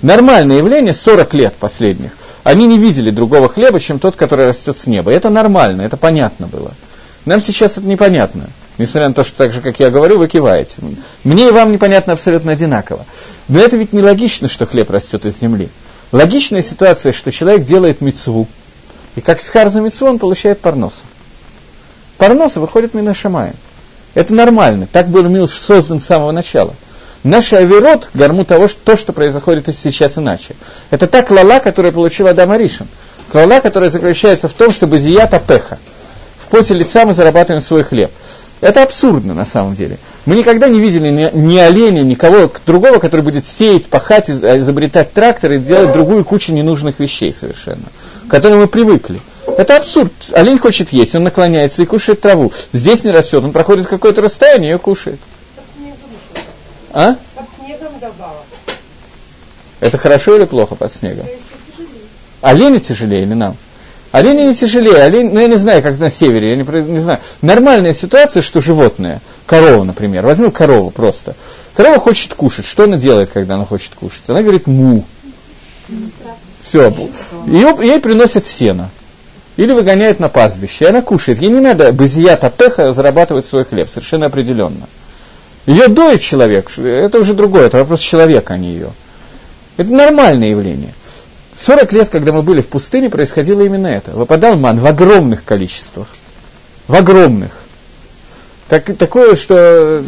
Нормальное явление 40 лет последних. Они не видели другого хлеба, чем тот, который растет с неба. Это нормально, это понятно было. Нам сейчас это непонятно. Несмотря на то, что так же, как я говорю, вы киваете. Мне и вам непонятно абсолютно одинаково. Но это ведь не логично, что хлеб растет из земли. Логичная ситуация, что человек делает мецву, и как схар за мецву он получает парноса. Парноса выходит Минашамая. Это нормально. Так был мир создан с самого начала. Наш авирот горму того, что, то, что происходит сейчас иначе. Это та клала, которую получил Адам Аришин. Клала, которая заключается в том, чтобы зията пеха. В поте лица мы зарабатываем свой хлеб. Это абсурдно на самом деле. Мы никогда не видели ни, ни оленя, никого другого, который будет сеять, пахать, изобретать трактор и делать другую кучу ненужных вещей совершенно, к которым мы привыкли. Это абсурд. Олень хочет есть, он наклоняется и кушает траву. Здесь не растет, он проходит какое-то расстояние и ее кушает. А? Это хорошо или плохо под снегом? Олени тяжелее или нам? Олени не тяжелее, олень, ну я не знаю, как на севере, я не, не знаю. Нормальная ситуация, что животное, корова, например, возьму корову просто. Корова хочет кушать, что она делает, когда она хочет кушать? Она говорит му. Все, ее, ей приносят сено. Или выгоняют на пастбище, и она кушает. Ей не надо безията пеха зарабатывать свой хлеб, совершенно определенно. Ее доит человек, это уже другое, это вопрос человека, а не ее. Это нормальное явление. 40 лет, когда мы были в пустыне, происходило именно это. Выпадал ман в огромных количествах. В огромных. Так, такое, что...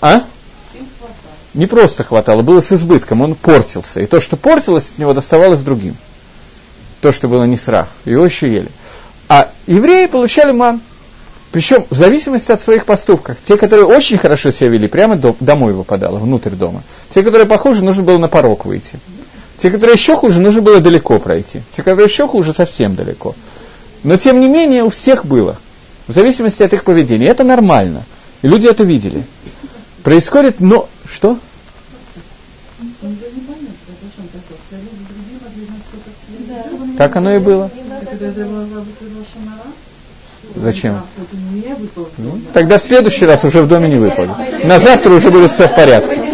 А? Не просто хватало, было с избытком, он портился. И то, что портилось от него, доставалось другим. То, что было не срах. Его еще ели. А евреи получали ман. Причем в зависимости от своих поступков. Те, которые очень хорошо себя вели, прямо до, домой выпадало, внутрь дома. Те, которые похуже, нужно было на порог выйти. Те, которые еще хуже, нужно было далеко пройти. Те, которые еще хуже, совсем далеко. Но тем не менее у всех было. В зависимости от их поведения. Это нормально. И люди это видели. Происходит, но... Что? Так оно и было. Зачем? Ну, тогда в следующий раз уже в доме не выпадет. На завтра уже будет все в порядке.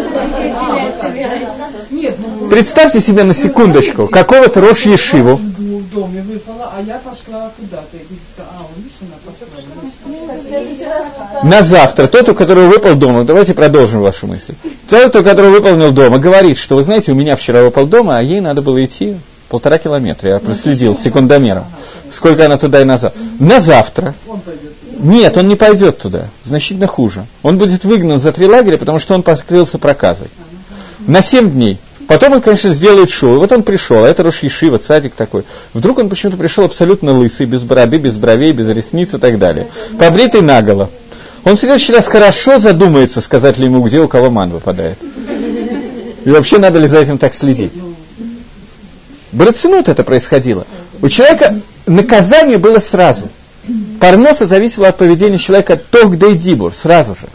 Представьте себе на секундочку, какого-то Рош Ешиву. На завтра тот, у которого выпал дома, давайте продолжим вашу мысль. Тот, у которого выполнил дома, говорит, что вы знаете, у меня вчера выпал дома, а ей надо было идти полтора километра. Я проследил секундомером, сколько она туда и назад. На завтра. Нет, он не пойдет туда. Значительно хуже. Он будет выгнан за три лагеря, потому что он покрылся проказой. На семь дней Потом он, конечно, сделает шоу. Вот он пришел, а это Рош Ешива, цадик такой. Вдруг он почему-то пришел абсолютно лысый, без бороды, без бровей, без ресниц и так далее. Побритый наголо. Он в следующий раз хорошо задумается, сказать ли ему, где у кого ман выпадает. И вообще надо ли за этим так следить. Брацинут это происходило. У человека наказание было сразу. Парноса зависело от поведения человека и дибур, сразу же.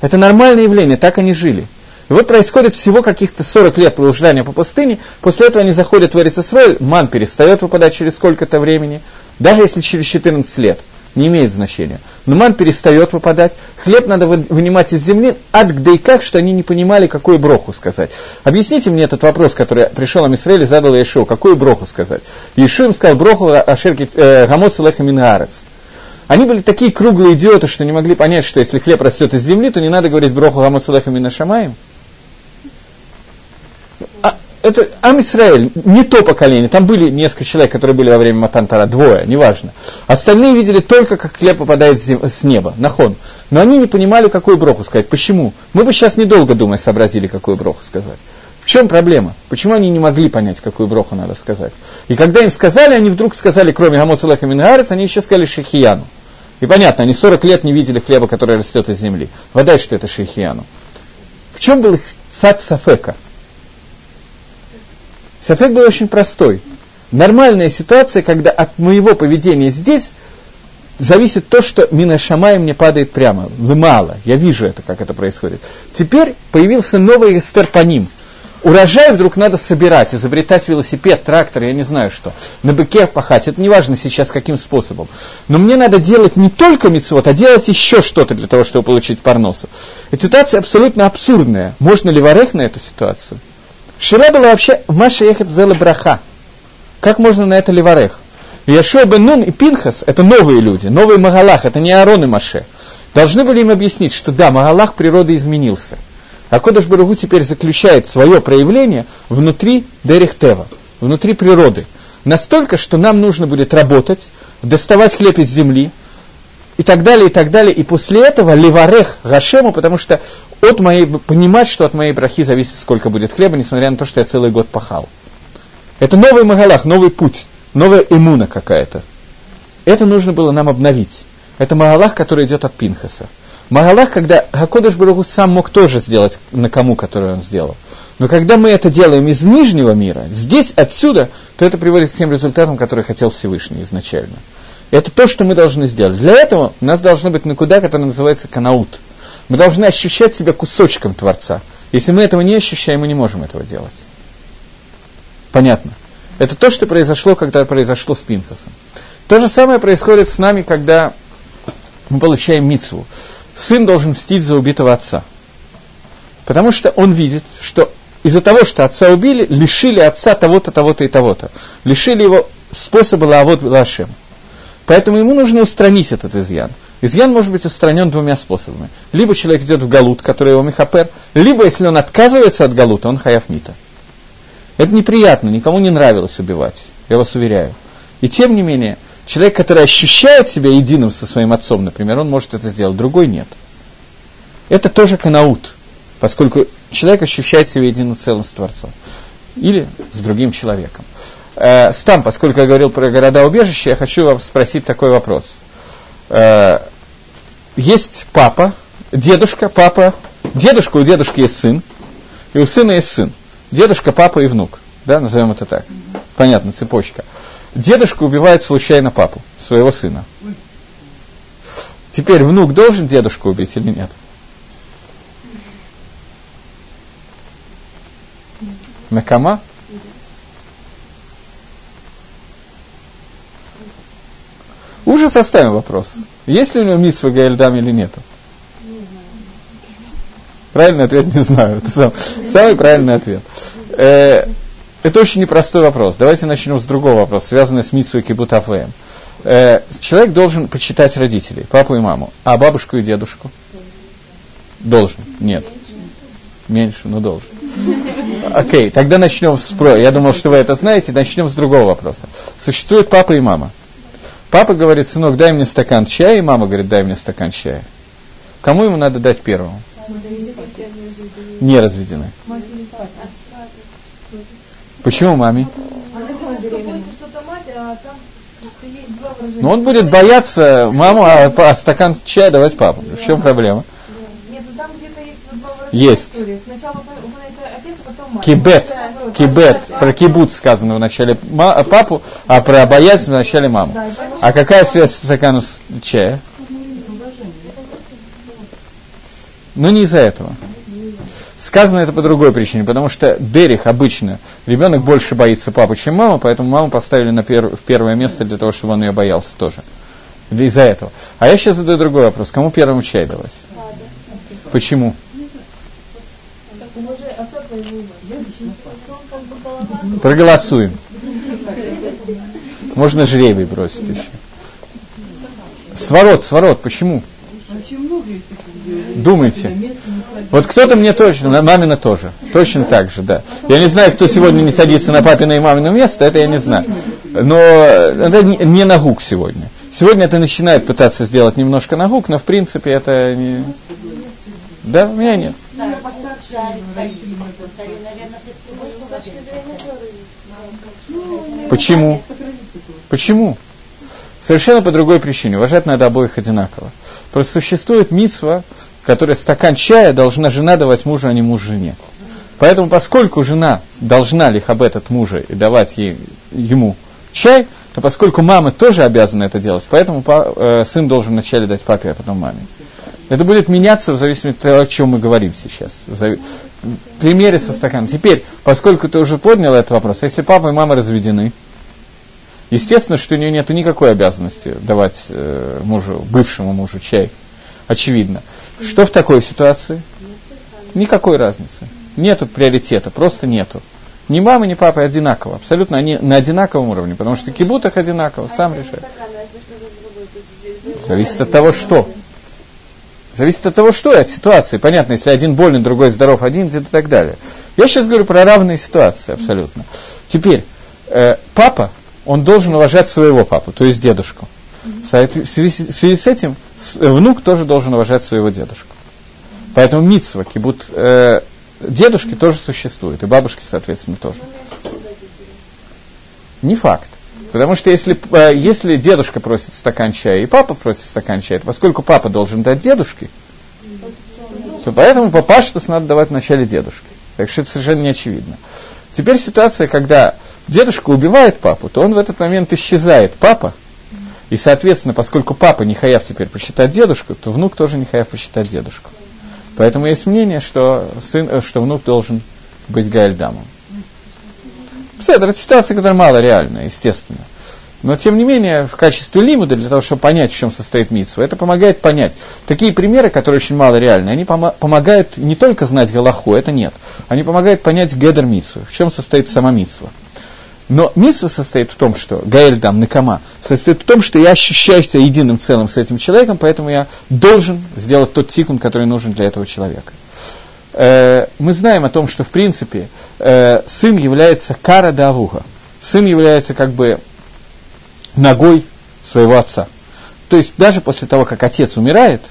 Это нормальное явление, так они жили. Вот происходит всего каких-то 40 лет блуждания по пустыне, после этого они заходят в Эрицесроль, ман перестает выпадать через сколько-то времени, даже если через 14 лет, не имеет значения. Но ман перестает выпадать, хлеб надо вынимать из земли, ад где и как, что они не понимали, какую броху сказать. Объясните мне этот вопрос, который пришел Амисраэль и задал Иешуа, какую броху сказать. Иешуа им сказал броху Ашерки э, Гамоцу. Они были такие круглые идиоты, что не могли понять, что если хлеб растет из земли, то не надо говорить броху Гамоцу Леха Минашамаем это Ам Исраэль, не то поколение, там были несколько человек, которые были во время Матантара, двое, неважно. Остальные видели только, как хлеб попадает с неба, на хон. Но они не понимали, какую броху сказать. Почему? Мы бы сейчас недолго, думая, сообразили, какую броху сказать. В чем проблема? Почему они не могли понять, какую броху надо сказать? И когда им сказали, они вдруг сказали, кроме Гамоса Леха Мингарец, они еще сказали Шехияну. И понятно, они 40 лет не видели хлеба, который растет из земли. Вода, что это Шехияну. В чем был их сад Сафека? Сафек был очень простой. Нормальная ситуация, когда от моего поведения здесь зависит то, что мина шамай мне падает прямо, мало. Я вижу это, как это происходит. Теперь появился новый эстер по. Урожай вдруг надо собирать, изобретать велосипед, трактор, я не знаю что. На быке пахать, это не важно сейчас каким способом. Но мне надо делать не только мицвод, а делать еще что-то для того, чтобы получить парносу. Эта ситуация абсолютно абсурдная. Можно ли варех на эту ситуацию? Шира была вообще Маша ехать зела браха. Как можно на это ливарех? Яшуа бен Нун и Пинхас – это новые люди, новый Магалах, это не Аарон и Маше. Должны были им объяснить, что да, Магалах природы изменился. А Кодыш Барагу теперь заключает свое проявление внутри Дерихтева, внутри природы. Настолько, что нам нужно будет работать, доставать хлеб из земли, и так далее, и так далее. И после этого ливарех Гашему, потому что от моей, понимать, что от моей брахи зависит, сколько будет хлеба, несмотря на то, что я целый год пахал. Это новый Магалах, новый путь, новая иммуна какая-то. Это нужно было нам обновить. Это Магалах, который идет от Пинхаса. Магалах, когда Гакодыш Барагу сам мог тоже сделать на кому, который он сделал. Но когда мы это делаем из нижнего мира, здесь, отсюда, то это приводит к тем результатам, которые хотел Всевышний изначально. Это то, что мы должны сделать. Для этого у нас должно быть накуда, который называется канаут – мы должны ощущать себя кусочком Творца. Если мы этого не ощущаем, мы не можем этого делать. Понятно? Это то, что произошло, когда произошло с Пинхасом. То же самое происходит с нами, когда мы получаем мицву. Сын должен мстить за убитого отца. Потому что он видит, что из-за того, что отца убили, лишили отца того-то, того-то и того-то. Лишили его способа лавод лашем. Поэтому ему нужно устранить этот изъян. Изъян может быть устранен двумя способами. Либо человек идет в галут, который его мехапер, либо если он отказывается от галута, он хаяфнита. Это неприятно, никому не нравилось убивать, я вас уверяю. И тем не менее, человек, который ощущает себя единым со своим отцом, например, он может это сделать, другой нет. Это тоже канаут, поскольку человек ощущает себя единым целым с Творцом. Или с другим человеком. Э, Стам, поскольку я говорил про города-убежища, я хочу вам спросить такой вопрос. Э, есть папа, дедушка, папа, дедушка, у дедушки есть сын, и у сына есть сын. Дедушка, папа и внук. Да, назовем это так. Понятно, цепочка. Дедушка убивает случайно папу, своего сына. Теперь внук должен дедушку убить или нет? Накама? Уже составим вопрос. Есть ли у него митсва Гаэльдам или нет? Правильный ответ не знаю. Это сам, самый правильный ответ. Э, это очень непростой вопрос. Давайте начнем с другого вопроса, связанного с митсвой Кибут Афлеем. Э, человек должен почитать родителей, папу и маму, а бабушку и дедушку? Должен. Нет. Меньше, но должен. Окей, okay, тогда начнем с. Я думал, что вы это знаете. Начнем с другого вопроса. Существует папа и мама. Папа говорит, сынок, дай мне стакан чая, и мама говорит, дай мне стакан чая. Кому ему надо дать первому? Не разведены. Почему маме? Но он будет бояться маму, а, а стакан чая давать папу. В чем проблема? Нет, ну там где-то есть. Сначала Кибет. Кибет. Про кибут сказано в начале папу, а про боязнь в начале маму. А какая связь с стаканом чая? Ну, не из-за этого. Сказано это по другой причине, потому что Дерих обычно, ребенок больше боится папы, чем мама, поэтому маму поставили на пер- в первое место для того, чтобы он ее боялся тоже. Из-за этого. А я сейчас задаю другой вопрос. Кому первому чай давать? Почему? Проголосуем. Можно жребий бросить еще. Сворот, сворот, почему? Думайте. Вот кто-то мне точно, на- мамина тоже. Точно так же, да. Я не знаю, кто сегодня не садится на папино и мамино место, это я не знаю. Но это не, не нагук сегодня. Сегодня это начинает пытаться сделать немножко нагук, но в принципе это не... Да, у меня нет. Почему? Почему? Совершенно по другой причине. Уважать надо обоих одинаково. Просто существует митсва, которая стакан чая должна жена давать мужу, а не муж жене. Поэтому, поскольку жена должна лихабет от мужа и давать ей, ему чай, то поскольку мама тоже обязана это делать, поэтому па- э, сын должен вначале дать папе, а потом маме. Это будет меняться в зависимости от того, о чем мы говорим сейчас. В зави- примере со стаканом. Теперь, поскольку ты уже поднял этот вопрос, если папа и мама разведены, естественно, что у нее нет никакой обязанности давать э, мужу, бывшему мужу чай. Очевидно. Что в такой ситуации? Никакой разницы. Нету приоритета, просто нету. Ни мамы, ни папы одинаково. Абсолютно они на одинаковом уровне, потому что кибут их одинаково, сам решает. Зависит от того, что. Зависит от того, что и от ситуации. Понятно, если один болен, другой здоров, один и так далее. Я сейчас говорю про равные ситуации абсолютно. Теперь, э, папа, он должен уважать своего папу, то есть дедушку. В связи, в связи с этим э, внук тоже должен уважать своего дедушку. Поэтому митсва, кибут, э, дедушки тоже существуют, и бабушки, соответственно, тоже. Не факт. Потому что если, э, если дедушка просит стакан чая и папа просит стакан чая, то поскольку папа должен дать дедушке, то поэтому папаштас надо давать вначале дедушке. Так что это совершенно не очевидно. Теперь ситуация, когда дедушка убивает папу, то он в этот момент исчезает, папа, и, соответственно, поскольку папа не хаяв теперь посчитать дедушку, то внук тоже не хаяв посчитать дедушку. Поэтому есть мнение, что, сын, э, что внук должен быть Гаэльдамом. Это ситуация, которая мало реальная, естественно. Но, тем не менее, в качестве лимуда, для того, чтобы понять, в чем состоит митсва, это помогает понять. Такие примеры, которые очень мало реальны, они помо- помогают не только знать Галаху, это нет. Они помогают понять Гедер митсвы, в чем состоит сама митсва. Но митсва состоит в том, что, Гаэль дам, Накама, состоит в том, что я ощущаю себя единым целым с этим человеком, поэтому я должен сделать тот тикун, который нужен для этого человека. Э, мы знаем о том, что, в принципе, э, сын является кара давуга. Сын является как бы ногой своего отца. То есть даже после того, как отец умирает,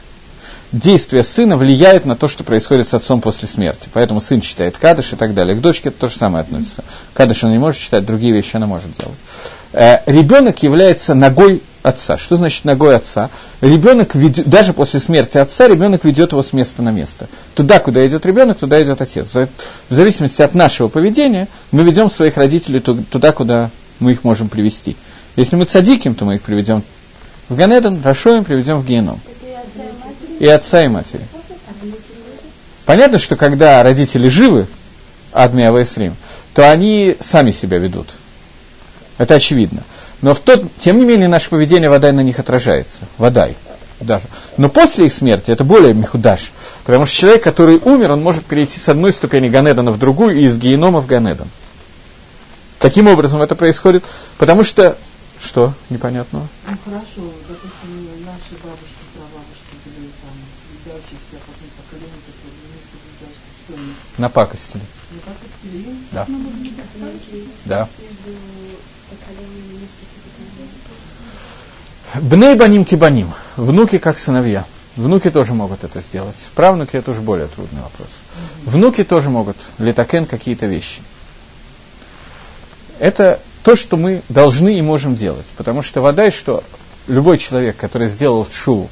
действия сына влияют на то, что происходит с отцом после смерти. Поэтому сын читает кадыш и так далее. К дочке это то же самое относится. Кадыш она не может читать, другие вещи она может делать. Э, ребенок является ногой отца. Что значит ногой отца? Ребенок ведет, даже после смерти отца, ребенок ведет его с места на место. Туда, куда идет ребенок, туда идет отец. В зависимости от нашего поведения, мы ведем своих родителей туда, куда мы их можем привести. Если мы цадиким, то мы их приведем в Ганедон, Рашоем приведем в Геном. И отца, и матери. Понятно, что когда родители живы, Адми Авайсрим, то они сами себя ведут. Это очевидно. Но в тот, тем не менее, наше поведение вода на них отражается. Водай. Даже. Но после их смерти это более михудаш. Потому что человек, который умер, он может перейти с одной ступени Ганедана в другую и из генома в Ганедан. Каким образом это происходит? Потому что... Что? Непонятно. Ну хорошо, допустим, наши бабушки, прабабушки были там соблюдающиеся потом поколения, которые не соблюдающиеся, Напакостили. им? Да. Да. Бней баним кибаним. Внуки как сыновья. Внуки тоже могут это сделать. Правнуки это уже более трудный вопрос. Внуки тоже могут летакен какие-то вещи. это то, что мы должны и можем делать. Потому что вода, что любой человек, который сделал шоу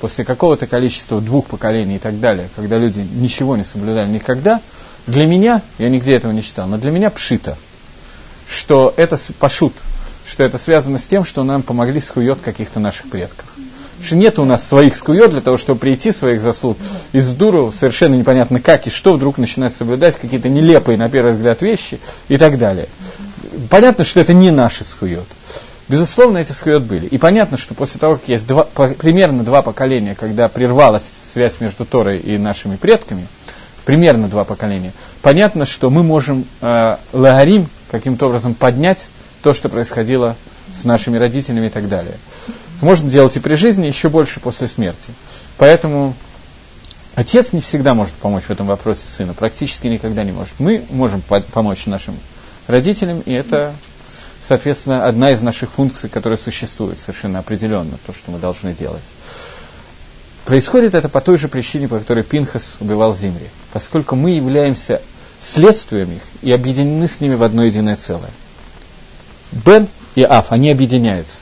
после какого-то количества двух поколений и так далее, когда люди ничего не соблюдали никогда, для меня, я нигде этого не читал, но для меня пшито, что это пошут, что это связано с тем, что нам помогли скует каких-то наших предков. Что нет у нас своих скует для того, чтобы прийти своих заслуг из дуру, совершенно непонятно как и что, вдруг начинать соблюдать какие-то нелепые, на первый взгляд, вещи и так далее. Понятно, что это не наши скует. Безусловно, эти скует были. И понятно, что после того, как есть два, примерно два поколения, когда прервалась связь между Торой и нашими предками, примерно два поколения, понятно, что мы можем э, лагарим каким-то образом поднять то, что происходило с нашими родителями и так далее. Можно делать и при жизни, еще больше после смерти. Поэтому отец не всегда может помочь в этом вопросе сына, практически никогда не может. Мы можем помочь нашим родителям, и это, соответственно, одна из наших функций, которая существует совершенно определенно, то, что мы должны делать. Происходит это по той же причине, по которой Пинхас убивал Зимри, поскольку мы являемся следствием их и объединены с ними в одно единое целое. Бен и Аф, они объединяются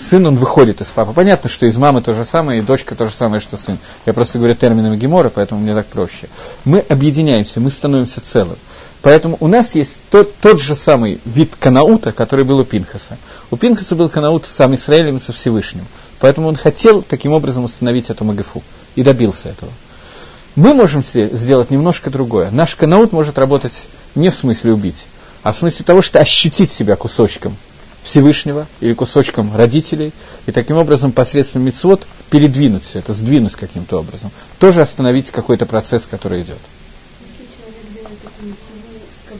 сын, он выходит из папы. Понятно, что из мамы то же самое, и дочка то же самое, что сын. Я просто говорю терминами Гемора, поэтому мне так проще. Мы объединяемся, мы становимся целым. Поэтому у нас есть тот, тот же самый вид канаута, который был у Пинхаса. У Пинхаса был канаут сам Израилем и со Всевышним. Поэтому он хотел таким образом установить эту Магафу. И добился этого. Мы можем сделать немножко другое. Наш канаут может работать не в смысле убить, а в смысле того, что ощутить себя кусочком Всевышнего или кусочком родителей, и таким образом посредством мицвод передвинуть все это, сдвинуть каким-то образом. Тоже остановить какой-то процесс, который идет. Если человек делает эту митцву с кабаной именно с неправильной кабаной не выполняет,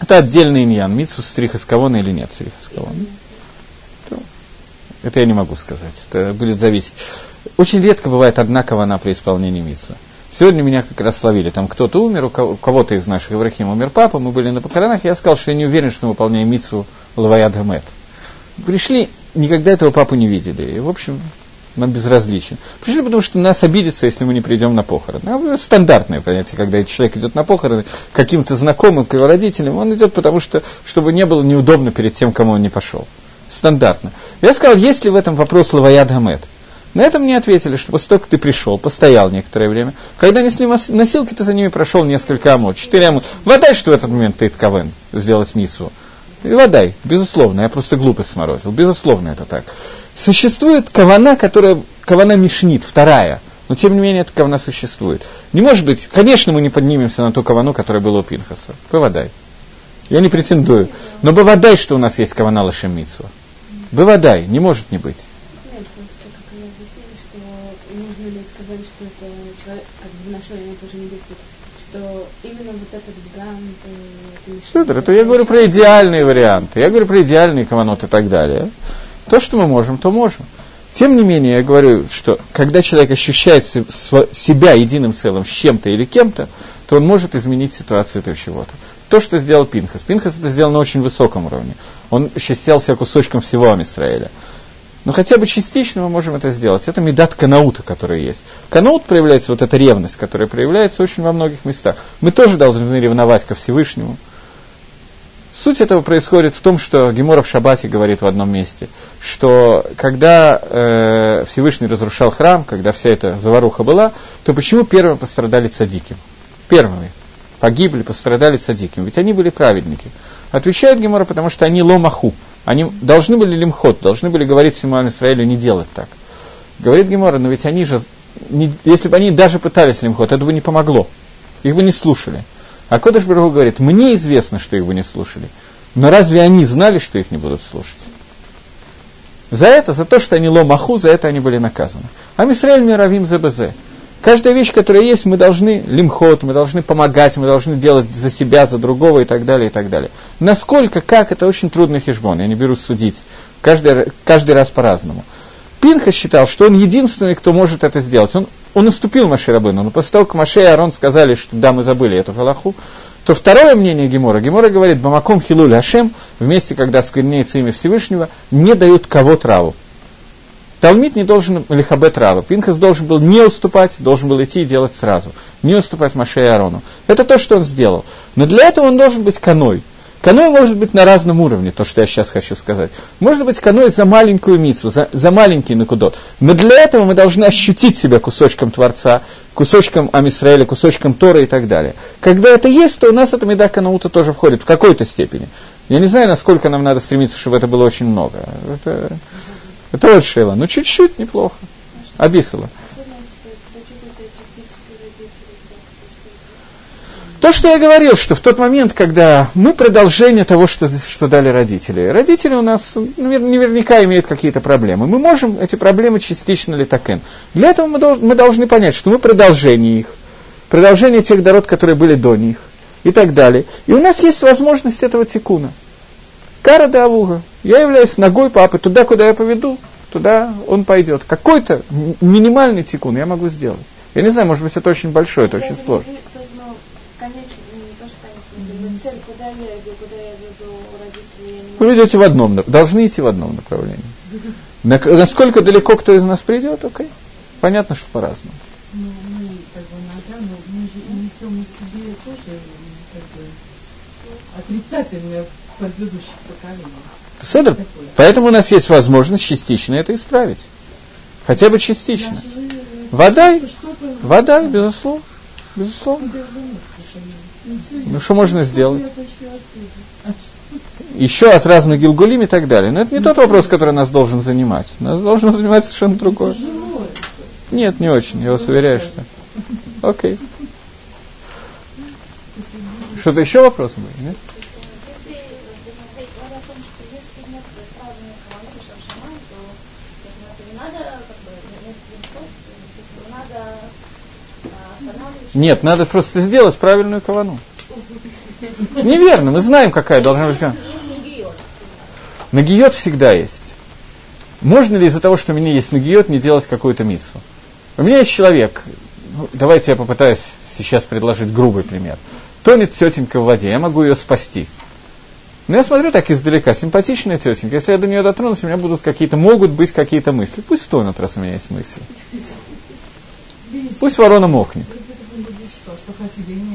это отдельный иньян. Митсу стриха с кавона или нет стриха с кавона. Это я не могу сказать. Это будет зависеть. Очень редко бывает одна кавана при исполнении митсу. Сегодня меня как раз словили, там кто-то умер, у кого-то из наших Иврахим умер папа, мы были на похоронах, я сказал, что я не уверен, что мы выполняем митсу Лаваяд Гамет. Пришли, никогда этого папу не видели, и, в общем, нам безразличен. Пришли, потому что нас обидится, если мы не придем на похороны. А, стандартное понятие, когда человек идет на похороны каким-то знакомым, к его родителям, он идет потому что, чтобы не было неудобно перед тем, кому он не пошел. Стандартно. Я сказал, есть ли в этом вопрос Лаваяд Гамет? На это мне ответили, что после того, как ты пришел, постоял некоторое время, когда несли носилки, ты за ними прошел несколько амот, четыре амот. Водай, что в этот момент ты ковен сделать мису. И водай, безусловно, я просто глупость сморозил, безусловно это так. Существует кавана, которая, кавана мишнит, вторая, но тем не менее эта кавана существует. Не может быть, конечно, мы не поднимемся на ту кавану, которая была у Пинхаса. Бывадай. Я не претендую. Но бывадай, что у нас есть кавана Лашем Митсу. Бывадай, не может не быть. что именно вот этот гам, это, это, я говорю про идеальные варианты, я говорю про идеальные каванот и так далее. То, что мы можем, то можем. Тем не менее, я говорю, что когда человек ощущает себя единым целым с чем-то или кем-то, то он может изменить ситуацию этого чего-то. То, что сделал Пинхас. Пинхас это сделал на очень высоком уровне. Он считал себя кусочком всего Ам Исраэля. Но хотя бы частично мы можем это сделать. Это מידת קנאות а, который есть. קנאות проявляется, вот эта ревность, которая проявляется очень во многих местах. Мы тоже должны ревновать ко Всевышнему. Суть этого происходит в том, что Гемора в Шабате говорит в одном месте, что когда э, Всевышний разрушал храм, когда вся эта заваруха была, то почему первыми пострадали цадики? Первыми погибли, пострадали цадиким. Ведь они были праведники. Отвечает Гемора, потому что они ломаху. Они должны были лимхот, должны были говорить всему Израилю не делать так. Говорит Гемора, но ведь они же, не, если бы они даже пытались лимхот, это бы не помогло. Их бы не слушали. А Кодыш Барагу говорит, мне известно, что их бы не слушали. Но разве они знали, что их не будут слушать? За это, за то, что они ломаху, за это они были наказаны. А Мисраэль Миравим ЗБЗ. Каждая вещь, которая есть, мы должны лимхот, мы должны помогать, мы должны делать за себя, за другого и так далее, и так далее. Насколько, как, это очень трудный хижбон, я не берусь судить. Каждый, каждый раз по-разному. Пинха считал, что он единственный, кто может это сделать. Он, он уступил Маше Рабыну, но после того, как Маше и Арон сказали, что да, мы забыли эту Галаху, то второе мнение Гемора, Гемора говорит, Бамаком Хилуль Хашем, вместе, когда сквернеется имя Всевышнего, не дают кого траву. Талмит не должен лихабет рава. Пинхас должен был не уступать, должен был идти и делать сразу. Не уступать Маше и Арону. Это то, что он сделал. Но для этого он должен быть каной. Каной может быть на разном уровне, то, что я сейчас хочу сказать. Может быть каной за маленькую мицу, за, за маленький накудот. Но для этого мы должны ощутить себя кусочком Творца, кусочком Амисраэля, кусочком Тора и так далее. Когда это есть, то у нас эта меда канаута тоже входит в какой-то степени. Я не знаю, насколько нам надо стремиться, чтобы это было очень много. Это, это вот шева. Но чуть-чуть неплохо. Абисала. То, что я говорил, что в тот момент, когда мы продолжение того, что, что дали родители. Родители у нас наверняка имеют какие-то проблемы. Мы можем эти проблемы частично литакен. Для этого мы, долж, мы должны понять, что мы продолжение их, продолжение тех дород, которые были до них и так далее. И у нас есть возможность этого тикуна. Кара де Авуга. Я являюсь ногой папы. Туда, куда я поведу, туда он пойдет. Какой-то минимальный тикун я могу сделать. Я не знаю, может быть, это очень большое, это очень сложно. Вы идете в одном, должны идти в одном направлении. Насколько далеко кто из нас придет, окей. Понятно, что по-разному. Ну, мы как бы иногда, но мы же несем на себе тоже как бы, отрицательное предыдущих поколений. Седр. Поэтому у нас есть возможность частично это исправить. Хотя бы частично. Вода, вода, безусловно. Безусловно. Ну что можно сделать? Еще от разных гилгулим и так далее. Но это не тот вопрос, который нас должен занимать. Нас должен занимать совершенно другой. Нет, не очень, я вас уверяю, что. Окей. Что-то еще вопросы были, нет? Нет, надо просто сделать правильную кавану. Неверно, мы знаем, какая должна быть кавана. Нагиот всегда есть. Можно ли из-за того, что у меня есть нагиот, не делать какую-то миссу? У меня есть человек, ну, давайте я попытаюсь сейчас предложить грубый пример. Тонет тетенька в воде, я могу ее спасти. Но я смотрю так издалека, симпатичная тетенька. Если я до нее дотронусь, у меня будут какие-то, могут быть какие-то мысли. Пусть тонут, раз у меня есть мысли. Пусть ворона мокнет.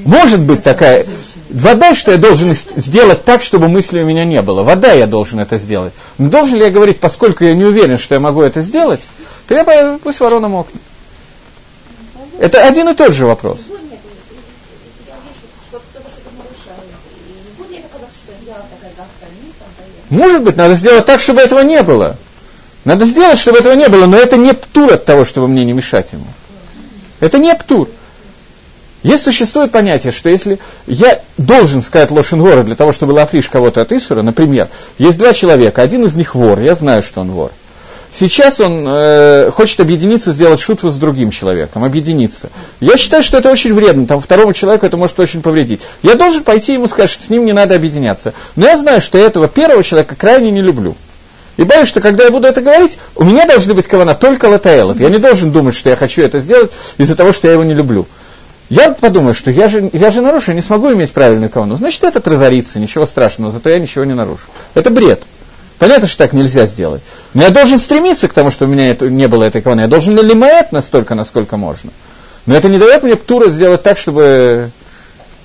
Может быть такая... Вода, что я должен сделать так, чтобы мысли у меня не было. Вода я должен это сделать. Но должен ли я говорить, поскольку я не уверен, что я могу это сделать, то я пусть ворона мокнет. Это один и тот же вопрос. Может быть, надо сделать так, чтобы этого не было. Надо сделать, чтобы этого не было, но это не птур от того, чтобы мне не мешать ему. Это не птур. Есть существует понятие, что если я должен сказать Лошенгора для того, чтобы лафриш кого-то от Исура, например, есть два человека, один из них вор, я знаю, что он вор. Сейчас он э, хочет объединиться, сделать шутву с другим человеком, объединиться. Я считаю, что это очень вредно, там второму человеку это может очень повредить. Я должен пойти ему сказать, что с ним не надо объединяться. Но я знаю, что я этого первого человека крайне не люблю. И боюсь, что когда я буду это говорить, у меня должны быть кавана только латаэлот. Я не должен думать, что я хочу это сделать из-за того, что я его не люблю. Я подумаю, что я же, я же нарушу, я не смогу иметь правильную кавану. Значит, этот разорится, ничего страшного, зато я ничего не нарушу. Это бред. Понятно, что так нельзя сделать. Но я должен стремиться к тому, чтобы у меня это, не было этой каваны. Я должен лимаять настолько, насколько можно. Но это не дает мне птура сделать так, чтобы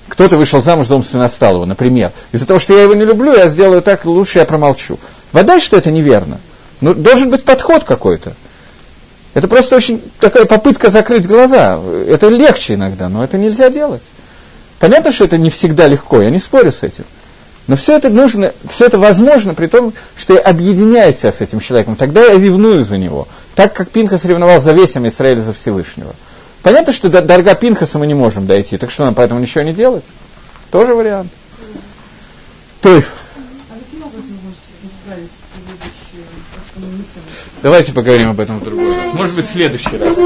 кто-то вышел замуж за умственно отсталого, например. Из-за того, что я его не люблю, я сделаю так, лучше я промолчу. Вода, что это неверно. Но должен быть подход какой-то. Это просто очень такая попытка закрыть глаза. Это легче иногда, но это нельзя делать. Понятно, что это не всегда легко, я не спорю с этим. Но все это нужно, все это возможно, при том, что я объединяюсь с этим человеком, тогда я ревную за него, так как Пинхас ревновал за весь Израиля за Всевышнего. Понятно, что до дорога Пинхаса мы не можем дойти, так что нам поэтому ничего не делать? Тоже вариант. Тойф. Давайте поговорим об этом в другой раз. Может быть, в следующий раз.